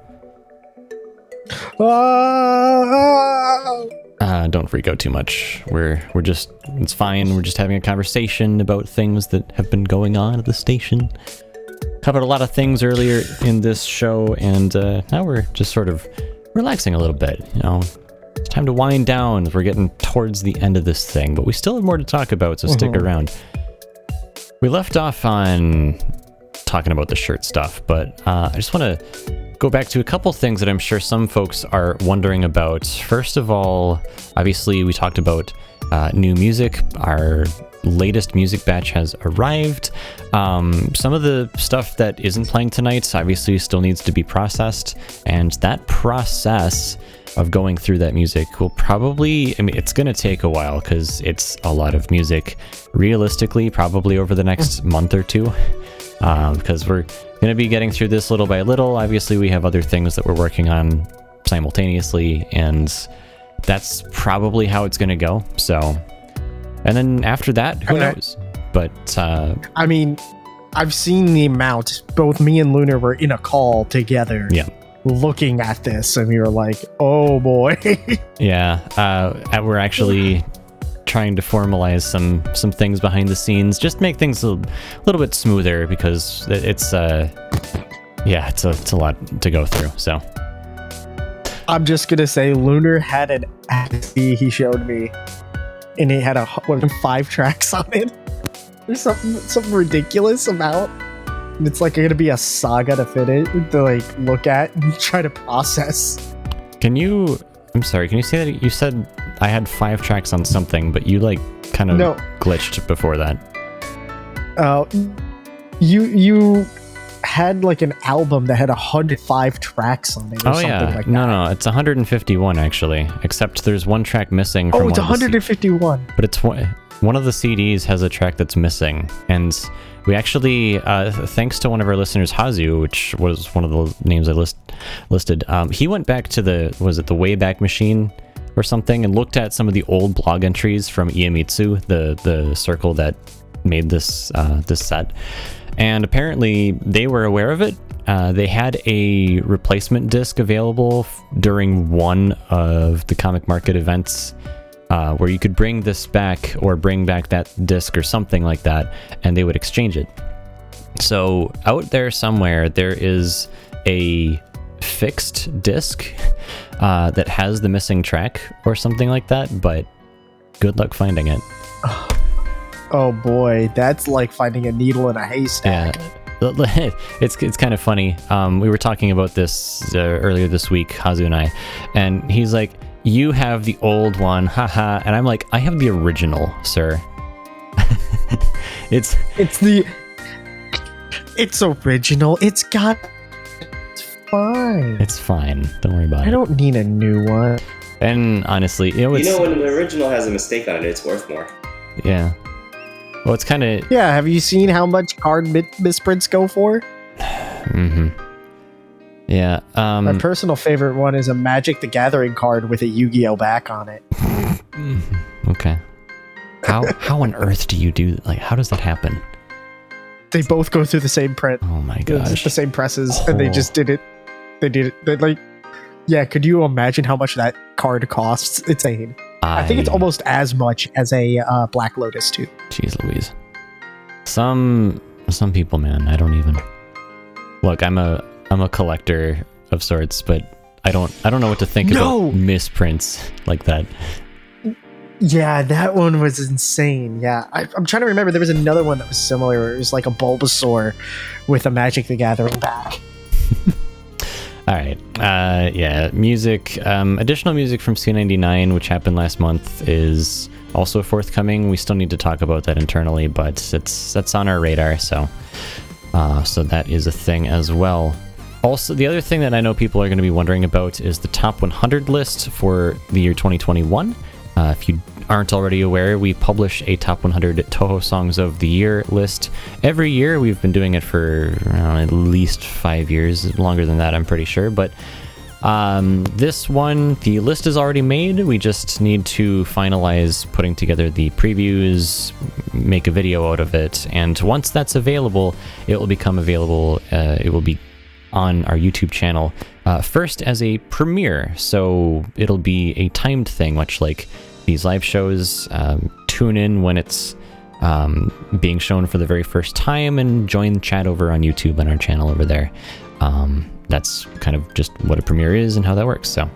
S2: Ah!
S1: Uh, don't freak out too much. We're we're just it's fine. We're just having a conversation about things that have been going on at the station. Covered a lot of things earlier in this show, and uh, now we're just sort of relaxing a little bit. You know, it's time to wind down. We're getting towards the end of this thing, but we still have more to talk about. So stick around. We left off on talking about the shirt stuff, but uh, I just want to go back to a couple things that I'm sure some folks are wondering about. First of all, obviously, we talked about uh, new music. Our latest music batch has arrived. Um, some of the stuff that isn't playing tonight obviously still needs to be processed, and that process of going through that music will probably, I mean, it's going to take a while because it's a lot of music. Realistically, probably over the next month or two because we're going to be getting through this little by little. Obviously, we have other things that we're working on simultaneously, and that's probably how it's going to go. So, and then after that, who
S2: Okay.
S1: knows? But uh,
S2: I mean, I've seen the amount. Both me and Lunar were in a call together,
S1: yeah,
S2: looking at this, and we were like, "Oh boy."
S1: yeah, uh, we're actually trying to formalize some some things behind the scenes, just make things a little bit smoother because it's uh yeah, it's a it's a lot to go through. So
S2: I'm just gonna say, Lunar had an Axie he showed me, and it had a five tracks on it. There's something something ridiculous about. It's like gonna be a saga to fit it to like look at and try to process.
S1: can you? I'm sorry. Can you say that you said I had five tracks on something, but you like kind of
S2: No.
S1: glitched before that?
S2: Uh, you you had like an album that had 105 tracks on it or
S1: Oh
S2: something
S1: yeah,
S2: like
S1: no,
S2: that.
S1: no, no, it's 151 actually. Except there's one track missing. From
S2: Oh, it's
S1: one of the C-
S2: 151.
S1: but it's one one of the CDs has a track that's missing, and we actually, uh, thanks to one of our listeners, Hazu, which was one of the names I list listed, um, he went back to the was it the Wayback Machine or something, and looked at some of the old blog entries from Iemitsu, the the circle that made this uh, this set, and apparently they were aware of it. Uh, they had a replacement disc available f- during one of the comic market events uh, where you could bring this back or bring back that disc or something like that, and they would exchange it. So out there somewhere, there is a fixed disc uh, that has the missing track or something like that, but good luck finding it.
S2: Oh boy, that's like finding a needle in a haystack.
S1: Yeah. It's it's kind of funny. Um, we were talking about this uh, earlier this week, Hazu and I, and he's like, "You have the old one, haha," and I'm like, "I have the original, sir." it's
S2: It's the. It's original. It's got. It's fine.
S1: it's fine. Don't worry about
S2: I
S1: it.
S2: I don't need a new one.
S1: And honestly, you know,
S3: You
S1: it's
S3: know, when the original has a mistake on it, it's worth more.
S1: yeah. Well, it's kind of
S2: Yeah, have you seen how much card mi- misprints go for?
S1: mm-hmm. Yeah. Um.
S2: My personal favorite one is a Magic the Gathering card with a Yu-Gi-Oh back on it.
S1: okay. How how on earth do you do like? How does that happen?
S2: They both go through the same print,
S1: Oh my gosh.
S2: the same presses, and they
S1: Oh.
S2: just did it. They did it. They like, yeah. Could you imagine how much that card costs? It's insane. I think it's almost as much as a uh, Black Lotus too.
S1: Jeez Louise. Some some people, man, I don't even look. I'm a I'm a collector of sorts, but I don't I don't know what to think
S2: No!
S1: about misprints like that.
S2: Yeah, that one was insane. Yeah, I, I'm trying to remember. There was another one that was similar. It was like a Bulbasaur with a Magic the Gathering back.
S1: All right. Uh, yeah, music. Um, additional music from C99, which happened last month, is also forthcoming. We still need to talk about that internally, but it's that's on our radar. So, uh, so that is a thing as well. Also, the other thing that I know people are going to be wondering about is the top 100 list for the year 2021. Uh, if you aren't already aware, we publish a top 100 Touhou songs of the year list every year. We've been doing it for know, at least five years, longer than that, I'm pretty sure. But um, this one, the list is already made. We just need to finalize putting together the previews, make a video out of it, and once that's available, it will become available. Uh, it will be on our YouTube channel. Uh, first as a premiere, so it'll be a timed thing, much like these live shows. Um, tune in when it's um, being shown for the very first time and join the chat over on YouTube and our channel over there. Um, that's kind of just what a premiere is and how that works. So,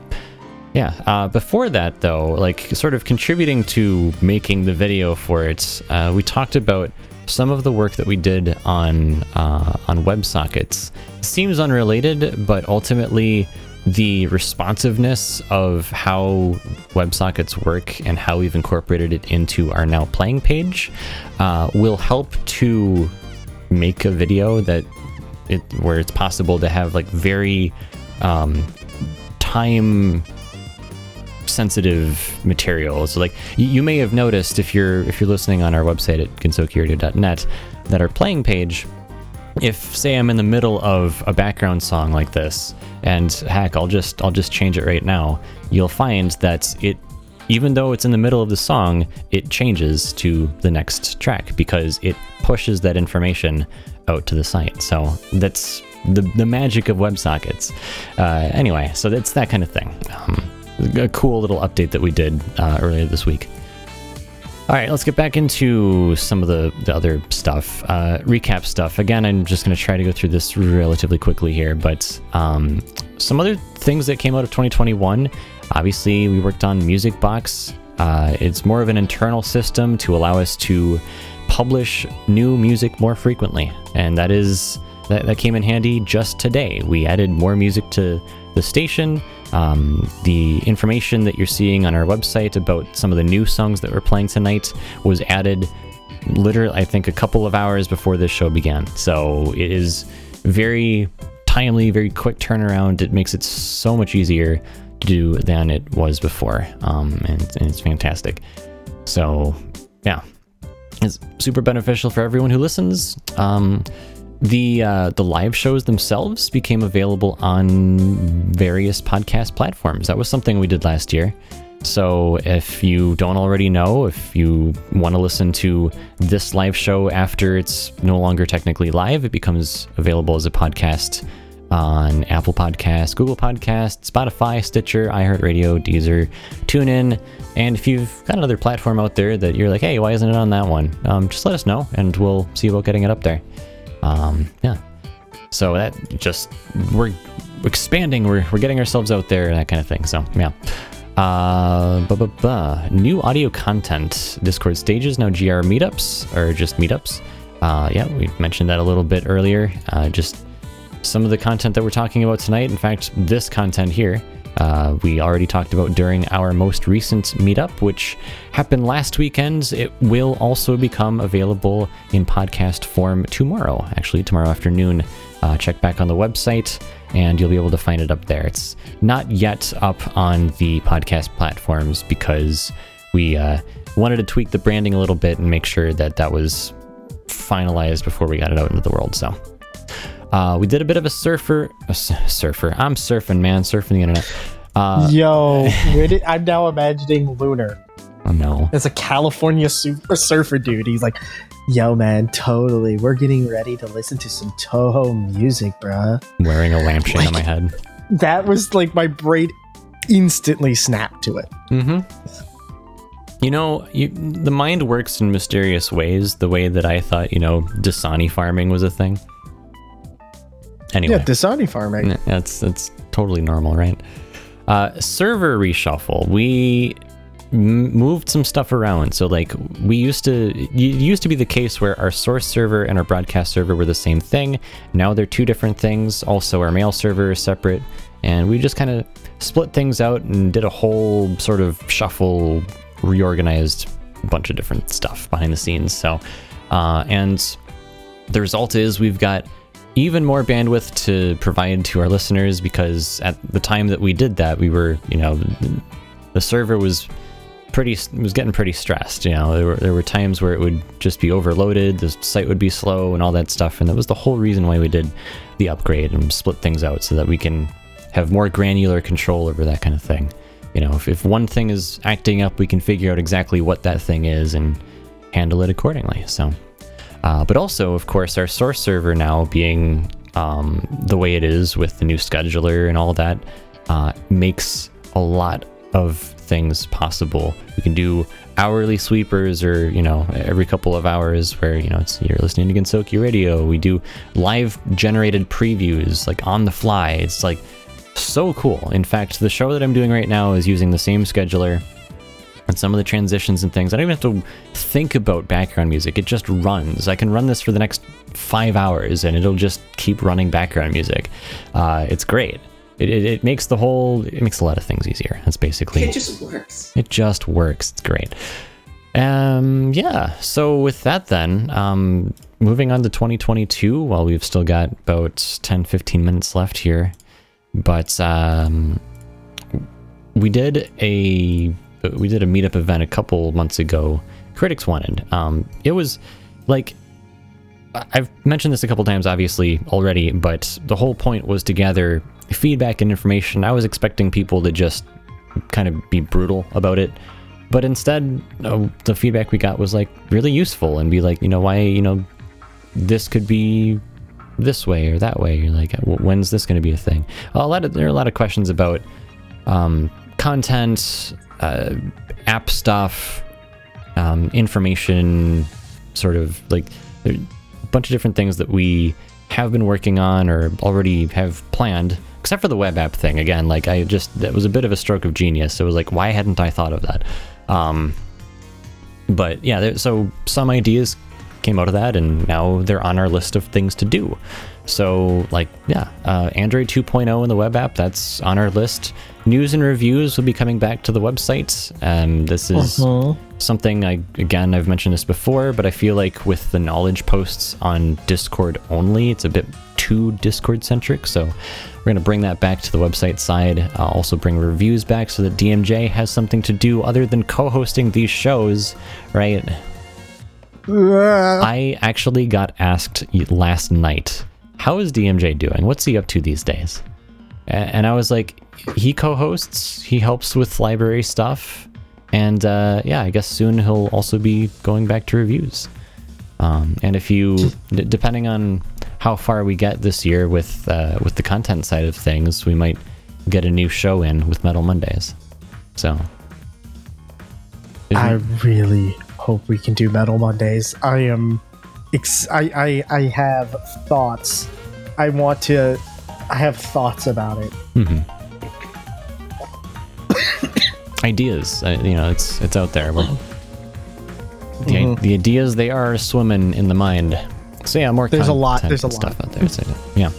S1: yeah. Uh, before that, though, like sort of contributing to making the video for it, uh, we talked about some of the work that we did on uh, on WebSockets. Seems unrelated, but ultimately the responsiveness of how WebSockets work and how we've incorporated it into our now playing page uh, will help to make a video that it where it's possible to have like very um, time sensitive material. So like you, may have noticed if you're if you're listening on our website at gensokyoradio.net that our playing page if say I'm in the middle of a background song like this and heck I'll just I'll just change it right now. You'll find that it even though it's in the middle of the song it changes to the next track because it pushes that information out to the site. So that's the, the magic of WebSockets uh, anyway so that's that kind of thing. Um, a cool little update that we did uh, earlier this week All right, let's get back into some of the, the other stuff. Uh, recap stuff. Again, I'm just going to try to go through this relatively quickly here, but um, some other things that came out of 2021. Obviously, we worked on Music Box. Uh, it's more of an internal system to allow us to publish new music more frequently, and that is that, that came in handy just today. We added more music to the station. Um, the information that you're seeing on our website about some of the new songs that we're playing tonight was added literally, I think, a couple of hours before this show began. So it is very timely, very quick turnaround. It makes it so much easier to do than it was before, um, and, and it's fantastic. So, yeah, it's super beneficial for everyone who listens. Um, the uh, the live shows themselves became available on various podcast platforms. That was something we did last year. So if you don't already know, if you want to listen to this live show after it's no longer technically live, it becomes available as a podcast on Apple Podcasts, Google Podcasts, Spotify, Stitcher, iHeartRadio, Deezer, TuneIn, and if you've got another platform out there that you're like, hey, why isn't it on that one? Um, just let us know, and we'll see about getting it up there. Um, yeah. So that just we're expanding, we're we're getting ourselves out there, that kind of thing. So yeah. Uh, buh, buh, buh. new audio content. Discord stages now GR meetups or just meetups. Uh, yeah, we mentioned that a little bit earlier. Uh, just some of the content that we're talking about tonight. In fact, this content here, uh, we already talked about during our most recent meetup, which happened last weekend. It will also become available in podcast form tomorrow, actually, tomorrow afternoon. Uh, check back on the website and you'll be able to find it up there. It's not yet up on the podcast platforms because we uh, wanted to tweak the branding a little bit and make sure that that was finalized before we got it out into the world. So. Uh, we did a bit of a surfer, a surfer. I'm surfing, man, surfing the internet. Uh,
S2: Yo, did, I'm now imagining Lunar
S1: oh no,
S2: as a California super surfer dude. He's like, "Yo, man, totally. We're getting ready to listen to some Touhou music, bruh."
S1: wearing a lampshade on my head.
S2: That was like my brain instantly snapped to it.
S1: Mm-hmm. You know, you, the mind works in mysterious ways. The way that I thought, you know, Dasani farming was a thing. Anyway,
S2: Yeah, Dasani farming.
S1: That's that's totally normal, right? Uh, server reshuffle. We m- moved some stuff around. So like we used to, it used to be the case where our source server and our broadcast server were the same thing. Now they're two different things. Also, our mail server is separate, and we just kind of split things out and did a whole sort of shuffle, reorganized bunch of different stuff behind the scenes. So, uh, and the result is we've got even more bandwidth to provide to our listeners because at the time that we did that, we were, you know, the server was pretty was getting pretty stressed. You know, there were there were times where it would just be overloaded, the site would be slow, and all that stuff. And that was the whole reason why we did the upgrade and split things out so that we can have more granular control over that kind of thing. You know, if, if one thing is acting up, we can figure out exactly what that thing is and handle it accordingly. So. Uh, but also, of course, our source server now being um, the way it is with the new scheduler and all that uh, makes a lot of things possible. We can do hourly sweepers or, you know, every couple of hours where, you know, it's you're listening to Gensokyo Radio. We do live generated previews like on the fly. It's like so cool. In fact, the show that I'm doing right now is using the same scheduler and some of the transitions and things. I don't even have to think about background music. It just runs. I can run this for the next five hours and it'll just keep running background music. Uh, it's great. It, it, it makes the whole, it makes a lot of things easier. That's basically
S3: It just works.
S1: it just works. It's great. Um, yeah. So with that, then, um, moving on to 2022. While we've still got about 10, 15 minutes left here, but um, we did a we did a meetup event a couple months ago. Critics wanted. Um, it was like I've mentioned this a couple times, obviously already, but the whole point was to gather feedback and information. I was expecting people to just kind of be brutal about it, but instead, uh, the feedback we got was like really useful and be like, you know, why, you know, this could be this way or that way. You're like, "W- when's this going to be a thing? A lot of there are a lot of questions about um, content, uh, app stuff, um, information, sort of like a bunch of different things that we have been working on or already have planned. Except for the web app thing, again, like I just that was a bit of a stroke of genius. It was like, why hadn't I thought of that? Um, but yeah, there, so some ideas came out of that, and now they're on our list of things to do. So, like, yeah, uh, Android 2.0 in the web app, that's on our list. News and reviews will be coming back to the website. Um, this is something I, again, I've mentioned this before, but I feel like with the knowledge posts on Discord only, it's a bit too Discord centric. So, we're going to bring that back to the website side. Uh, also, bring reviews back so that DMJ has something to do other than co hosting these shows, right? I actually got asked last night, how is DMJ doing? What's he up to these days? And I was like, he co hosts, he helps with library stuff. And uh, yeah, I guess soon he'll also be going back to reviews. Um, and if you, d- depending on how far we get this year with uh, with the content side of things, we might get a new show in with Metal Mondays. So,
S2: I really hope we can do Metal Mondays. I am, ex- I, I, I have thoughts. I want to. I have thoughts about it.
S1: ideas. Uh, you know, it's it's out there. The, the ideas they are swimming in the mind. So yeah, more
S2: There's a lot- there's a
S1: and stuff out there. So, yeah,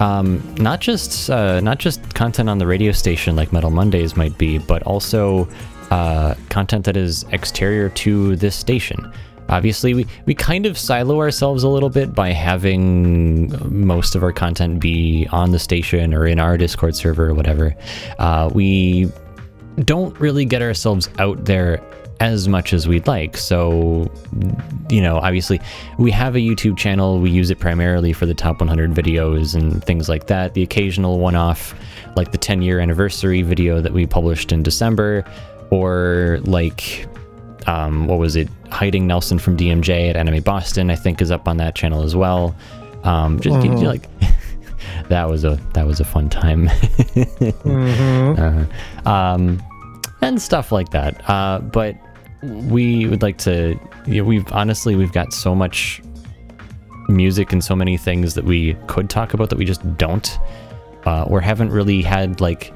S1: um, not just uh, not just content on the radio station like Metal Mondays might be, but also uh, content that is exterior to this station. Obviously, we, we kind of silo ourselves a little bit by having most of our content be on the station or in our Discord server or whatever. Uh, we don't really get ourselves out there as much as we'd like. So, you know, obviously, we have a YouTube channel. We use it primarily for the top 100 videos and things like that. The occasional one off, like the 10 year anniversary video that we published in December, or like, um, what was it? Hiding Nelson from DMJ at Anime Boston, I think, is up on that channel as well. Um, just you know, like, that was a that was a fun time. Uh, um, and stuff like that. Uh, but we would like to. You know, we've honestly we've got so much music and so many things that we could talk about that we just don't, uh, or haven't really had like.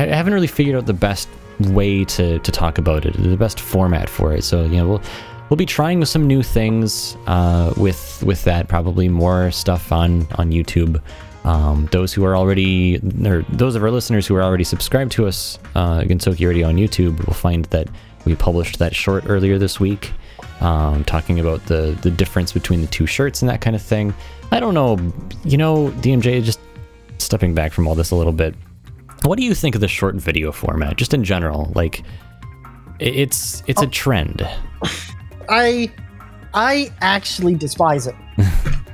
S1: I haven't really figured out the best way to to talk about it, the best format for it. So you know we'll. We'll be trying some new things uh, with with that. Probably more stuff on on YouTube. Um, those who are already, or those of our listeners who are already subscribed to us, uh, Gensokyo Radio on YouTube, will find that we published that short earlier this week, um, talking about the the difference between the two shirts and that kind of thing. I don't know, you know, DMJ. Just stepping back from all this a little bit, what do you think of the short video format, just in general? Like, it's it's a trend.
S2: I I actually despise it.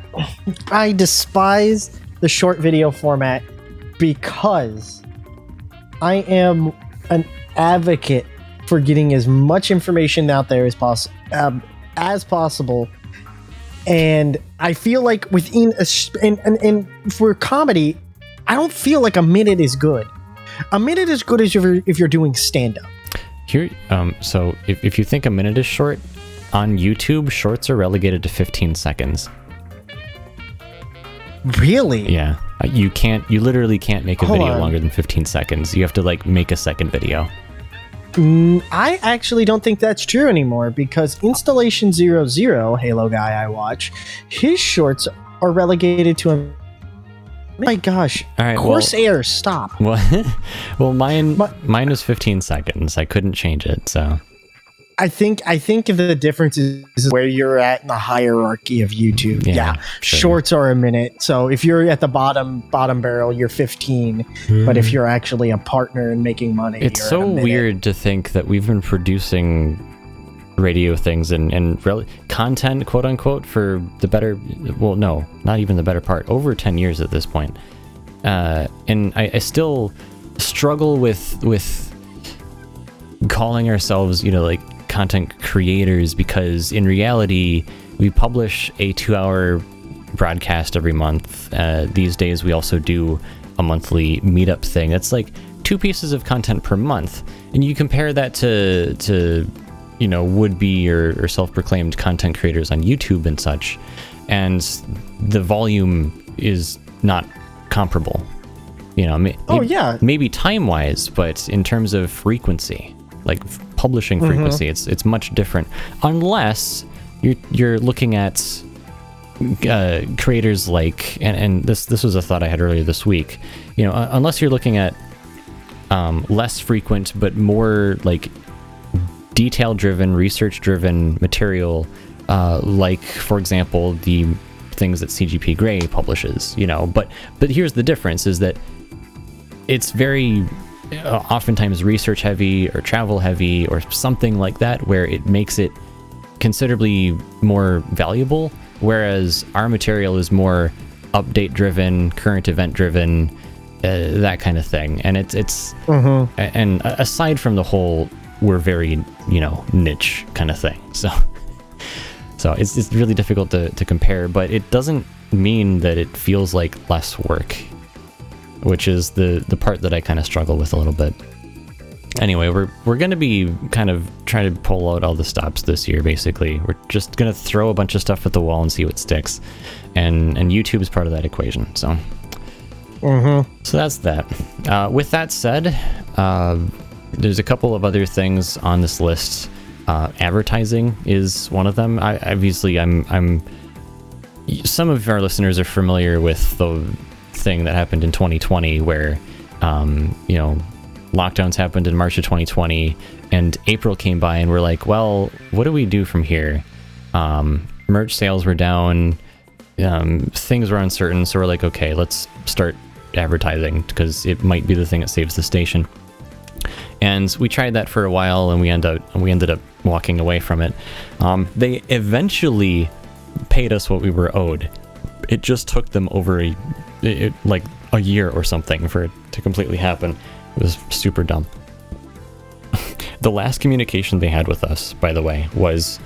S2: I despise the short video format because I am an advocate for getting as much information out there as possible um, as possible. And I feel like within a sh- and, and and for comedy, I don't feel like a minute is good. A minute is good as if you're, if you're doing stand up.
S1: Here, um, so if, if you think a minute is short, on YouTube, shorts are relegated to 15 seconds.
S2: Really?
S1: Yeah, Uh, you can't, you literally can't make a
S2: Hold
S1: video
S2: on.
S1: longer than 15 seconds. You have to like make a second video.
S2: Mm, I actually don't think that's true anymore because Installation Zero Zero, Halo guy I watch, his shorts are relegated to a. My gosh,
S1: All right, well-
S2: Corsair, stop.
S1: Well, well, mine,
S2: My-
S1: mine was 15 seconds. I couldn't change it, so
S2: I think I think the difference is where you're at in the hierarchy of YouTube.
S1: Yeah,
S2: Yeah,
S1: sure.
S2: shorts are a minute. So if you're at the bottom bottom barrel, you're 15. But if you're actually a partner and making money,
S1: Hmm. it's so weird to think that we've been producing radio things and and rel- content, quote unquote, for the better. Well, no, not even the better part. Over 10 years at this point, uh, and I, I still struggle with with calling ourselves, you know, like content creators because in reality, we publish a two hour broadcast every month. Uh, these days, we also do a monthly meetup thing. That's like two pieces of content per month. And you compare that to, to you know, would be or, or self proclaimed content creators on YouTube and such. And the volume is not comparable. You know, may,
S2: Oh, yeah.
S1: maybe time wise, but in terms of frequency, like publishing frequency, it's it's much different. Unless you're you're looking at uh, creators like, and, and this this was a thought I had earlier this week. You know, uh, unless you're looking at um, less frequent but more like detail driven, research driven material, uh, like for example the things that CGP Grey publishes. You know, but but here's the difference: is that it's very uh, oftentimes research heavy or travel heavy or something like that, where it makes it considerably more valuable. Whereas our material is more update driven, current event driven, uh, that kind of thing. And it's it's a- and aside from the whole, we're very you know niche kind of thing. So so it's it's really difficult to to compare, but it doesn't mean that it feels like less work which is the the part that I kind of struggle with a little bit. Anyway, we're we're gonna be kind of trying to pull out all the stops this year. Basically, we're just gonna throw a bunch of stuff at the wall and see what sticks, and and YouTube is part of that equation. So, so that's that. Uh, with that said, uh, there's a couple of other things on this list. Uh, advertising is one of them. I obviously I'm I'm some of our listeners are familiar with the thing that happened in 2020 where um, you know lockdowns happened in march of 2020 and april came by and we're like well what do we do from here um, merch sales were down um, things were uncertain so we're like okay let's start advertising because it might be the thing that saves the station and we tried that for a while and we end up we ended up walking away from it. Um, they eventually paid us what we were owed. It just took them over a it, like a year or something for it to completely happen. It was super dumb. The last communication they had with us by the way was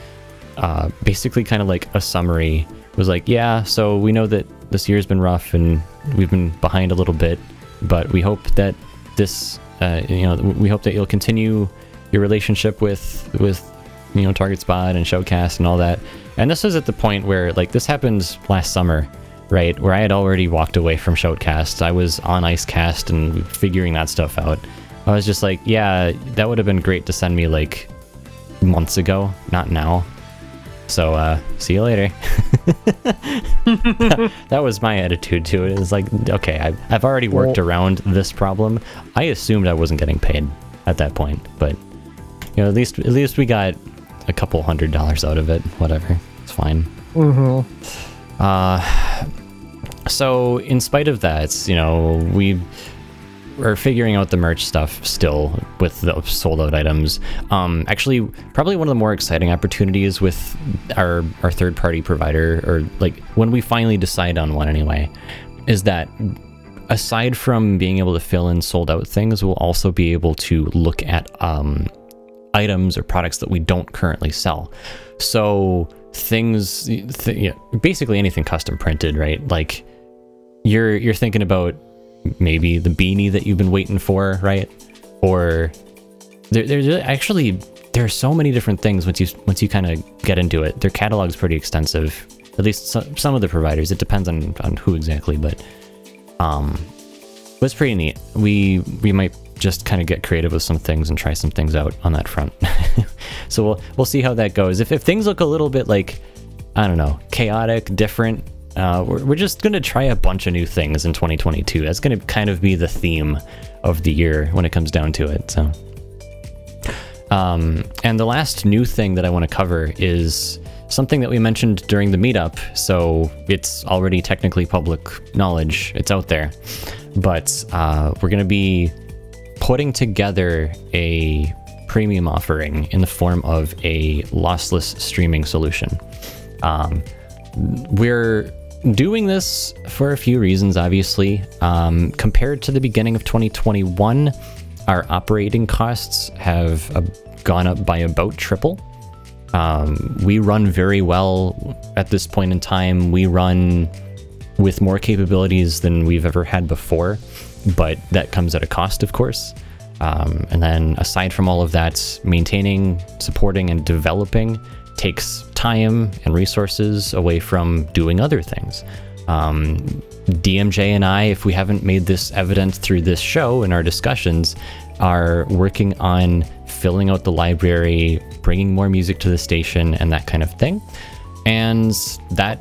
S1: uh, basically kind of like a summary. It was like yeah so we know that this year's been rough and we've been behind a little bit but we hope that this uh, you know we hope that you'll continue your relationship with with you know TargetSpot and Shoutcast and all that. And this was at the point where like this happened last summer right where i had already walked away from Shoutcast. i was on icecast and figuring that stuff out. I was just like yeah that would have been great to send me like months ago not now so uh see you later that was my attitude to it. It was like, okay, I've, I've already worked
S2: Well-
S1: around this problem. I assumed I wasn't getting paid at that point, but you know, at least at least we got a couple hundred dollars out of it. Whatever, it's fine. Uh, so in spite of that, you know, we are figuring out the merch stuff still with the sold out items. Um, actually, probably one of the more exciting opportunities with our our third party provider, or like when we finally decide on one anyway, is that aside from being able to fill in sold out things, we'll also be able to look at um, items or products that we don't currently sell. So things, th- basically anything custom printed, right? Like you're you're thinking about maybe the beanie that you've been waiting for, right? Or there, there's actually there are so many different things once you once you kind of get into it. Their catalog's pretty extensive. At least some, some of the providers. It depends on on who exactly, but um, but it's pretty neat. We we might just kind of get creative with some things and try some things out on that front. so we'll we'll see how that goes. If if things look a little bit like I don't know, chaotic, different, uh, we're we're just gonna try a bunch of new things in 2022. That's gonna kind of be the theme of the year when it comes down to it. So. Um, and the last new thing that I want to cover is something that we mentioned during the meetup. So it's already technically public knowledge, it's out there. But uh, we're going to be putting together a premium offering in the form of a lossless streaming solution. Um, we're doing this for a few reasons, obviously. Um, compared to the beginning of 2021, our operating costs have uh, gone up by about triple. Um, we run very well at this point in time. We run with more capabilities than we've ever had before, but that comes at a cost, of course. Um, and then aside from all of that, maintaining, supporting, and developing takes time and resources away from doing other things. Um, DMJ and I, if we haven't made this evident through this show and our discussions, are working on filling out the library, bringing more music to the station, and that kind of thing. And that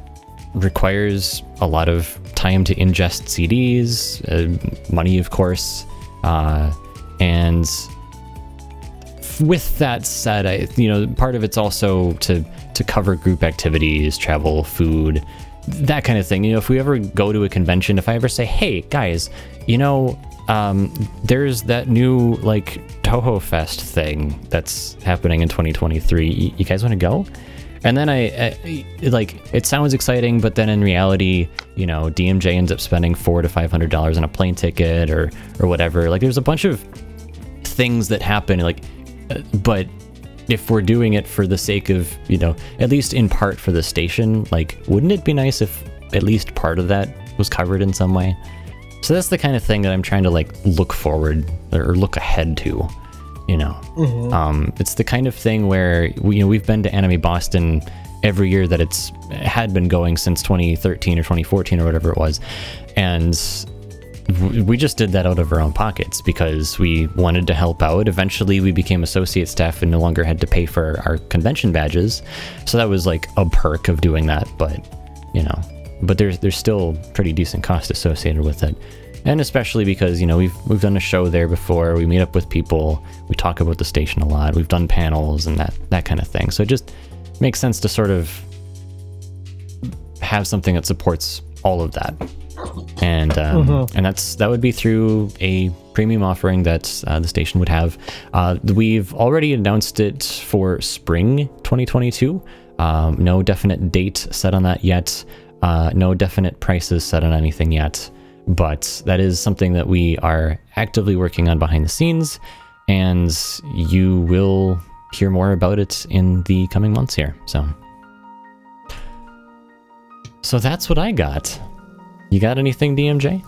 S1: requires a lot of time to ingest CDs, uh, money, of course, uh, and with that said, I you know part of it's also to to cover group activities, travel, food, that kind of thing. You know, if we ever go to a convention, if I ever say, "Hey guys, you know, um, there's that new like Touhou Fest thing that's happening in 2023. You, guys want to go?" And then I, I like it sounds exciting, but then in reality, you know, DMJ ends up spending four to five hundred dollars on a plane ticket or or whatever. Like, there's a bunch of things that happen like but if we're doing it for the sake of you know at least in part for the station like wouldn't it be nice if at least part of that was covered in some way? So that's the kind of thing that i'm trying to like look forward or look ahead to you know? Um, it's the kind of thing where we, you know we've been to anime boston every year that it's had been going since 2013 or 2014 or whatever it was. And we just did that out of our own pockets because we wanted to help out. Eventually, we became associate staff and no longer had to pay for our convention badges. So that was like a perk of doing that. But you know, but there's there's still pretty decent cost associated with it. And especially because you know we've we've done a show there before. We meet up with people. We talk about the station a lot. We've done panels and that that kind of thing. So it just makes sense to sort of have something that supports all of that and um, and that's that would be through a premium offering that uh, the station would have. Uh, we've already announced it for spring 2022. Um, no definite date set on that yet. Uh, no definite prices set on anything yet. But that is something that we are actively working on behind the scenes, and you will hear more about it in the coming months here. So, so that's what I got. You got anything, DMJ?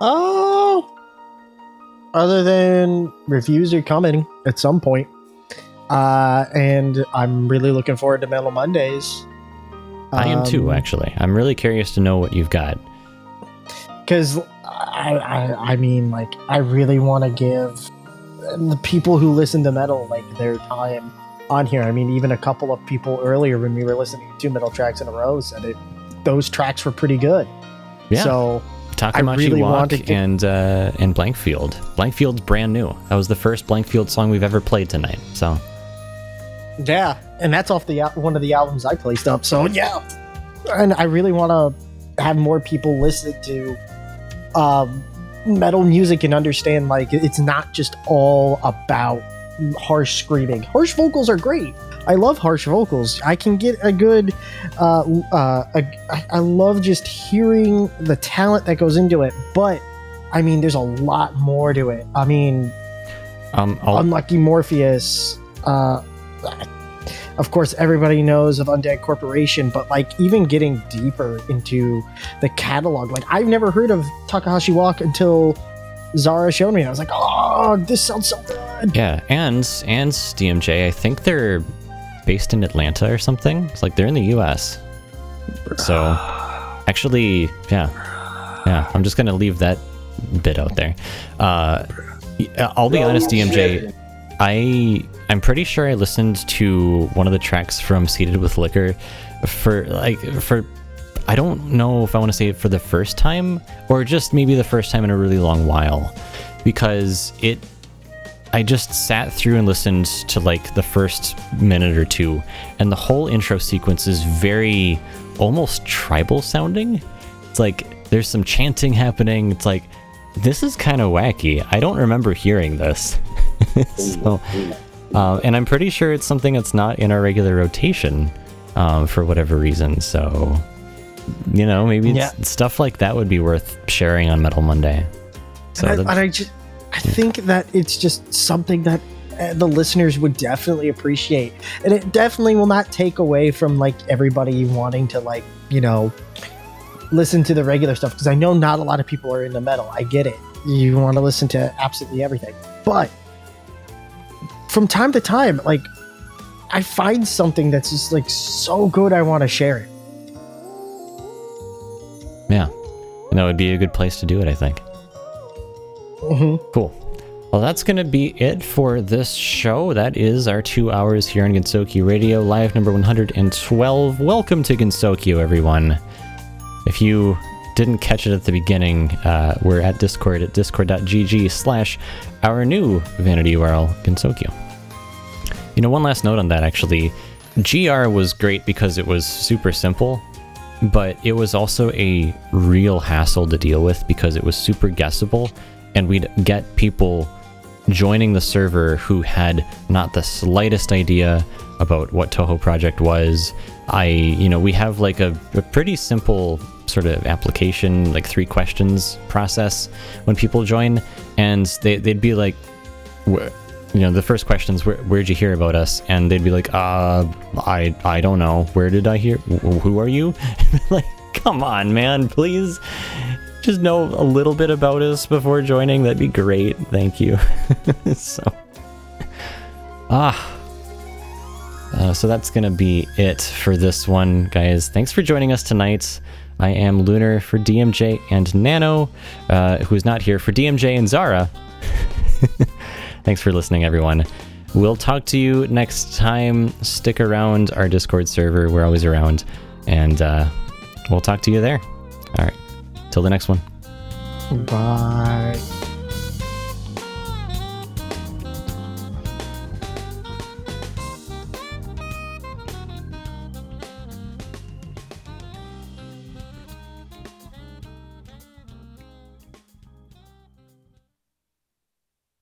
S2: Oh, other than reviews are coming at some point, uh, and I'm really looking forward to Metal Mondays.
S1: I am too,
S2: Um,
S1: actually. I'm really curious to know what you've got.
S2: because I, I I mean like I really want to give the people who listen to metal like their time on here. I mean even a couple of people earlier when we were listening to two metal tracks in a row said it those tracks were pretty good.
S1: Yeah.
S2: So
S1: Takamachi
S2: really
S1: Walk
S2: want to
S1: and uh, and Blankfield. Blankfield's brand new. That was the first Blankfield song we've ever played tonight. So
S2: yeah, and that's off the one of the albums I placed up. So yeah, and I really want to have more people listen to um, metal music and understand like it's not just all about harsh screaming. Harsh vocals are great. I love harsh vocals. I can get a good. Uh, uh, a, I- I love just hearing the talent that goes into it, but. I mean, there's a lot more to it. I mean,
S1: um, I'll,
S2: Unlucky Morpheus. Uh, of course, everybody knows of Undead Corporation, but like even getting deeper into the catalog, like I've never heard of Takamachi Walk until Zara showed me. I was like, oh, this sounds so good.
S1: yeah, and and DMJ. I think they're based in Atlanta or something. It's like they're in the U.S. So actually, yeah, yeah. I'm just gonna leave that bit out there. Uh, I'll be honest, DMJ. I I'm pretty sure I listened to one of the tracks from Seated with Liquor for like for I don't know if I want to say it for the first time or just maybe the first time in a really long while because it I just sat through and listened to like the first minute or two and the whole intro sequence is very almost tribal sounding. It's like there's some chanting happening. It's like this is kind of wacky. I don't remember hearing this. so, uh, and I'm pretty sure it's something that's not in our regular rotation um, for whatever reason. So, you know, maybe it's-
S2: Yeah.
S1: stuff like that would be worth sharing on Metal Monday. So,
S2: and, I, and I just, I think that it's just something that uh, the listeners would definitely appreciate, and it definitely will not take away from like everybody wanting to like you know listen to the regular stuff because I know not a lot of people are into metal. I get it. You want to listen to absolutely everything. But from time to time, like I find something that's just like so good I want to share it.
S1: Yeah. And that would be a good place to do it, I think.
S2: Hmm
S1: Cool. Well, that's going to be it for this show. That is our two hours here on Gensokyo Radio, live number 112. Welcome to Gensokyo, everyone. If you didn't catch it at the beginning, uh, we're at Discord at discord.gg slash our new vanity URL, Gensokyo. You know, one last note on that actually. GR was great because it was super simple, but it was also a real hassle to deal with because it was super guessable, and we'd get people joining the server who had not the slightest idea about what Touhou Project was. I, you know, we have like a, a pretty simple sort of application, like three questions process when people join, and they, they'd be like, "Wh- you know, the first questions, where, where'd you hear about us? And they'd be like, uh, I, I don't know. Where did I hear? Wh- Who are you? like, come on, man, please just know a little bit about us before joining. That'd be great. Thank you. so, ah. Uh, so that's gonna be it for this one, guys. Thanks for joining us tonight. I am Lunar for DMJ and Nano, uh, who's not here for DMJ and Zara. Thanks for listening, everyone. We'll talk to you next time. Stick around our Discord server. We're always around. And uh, we'll talk to you there. All right. Till the next one.
S2: Bye.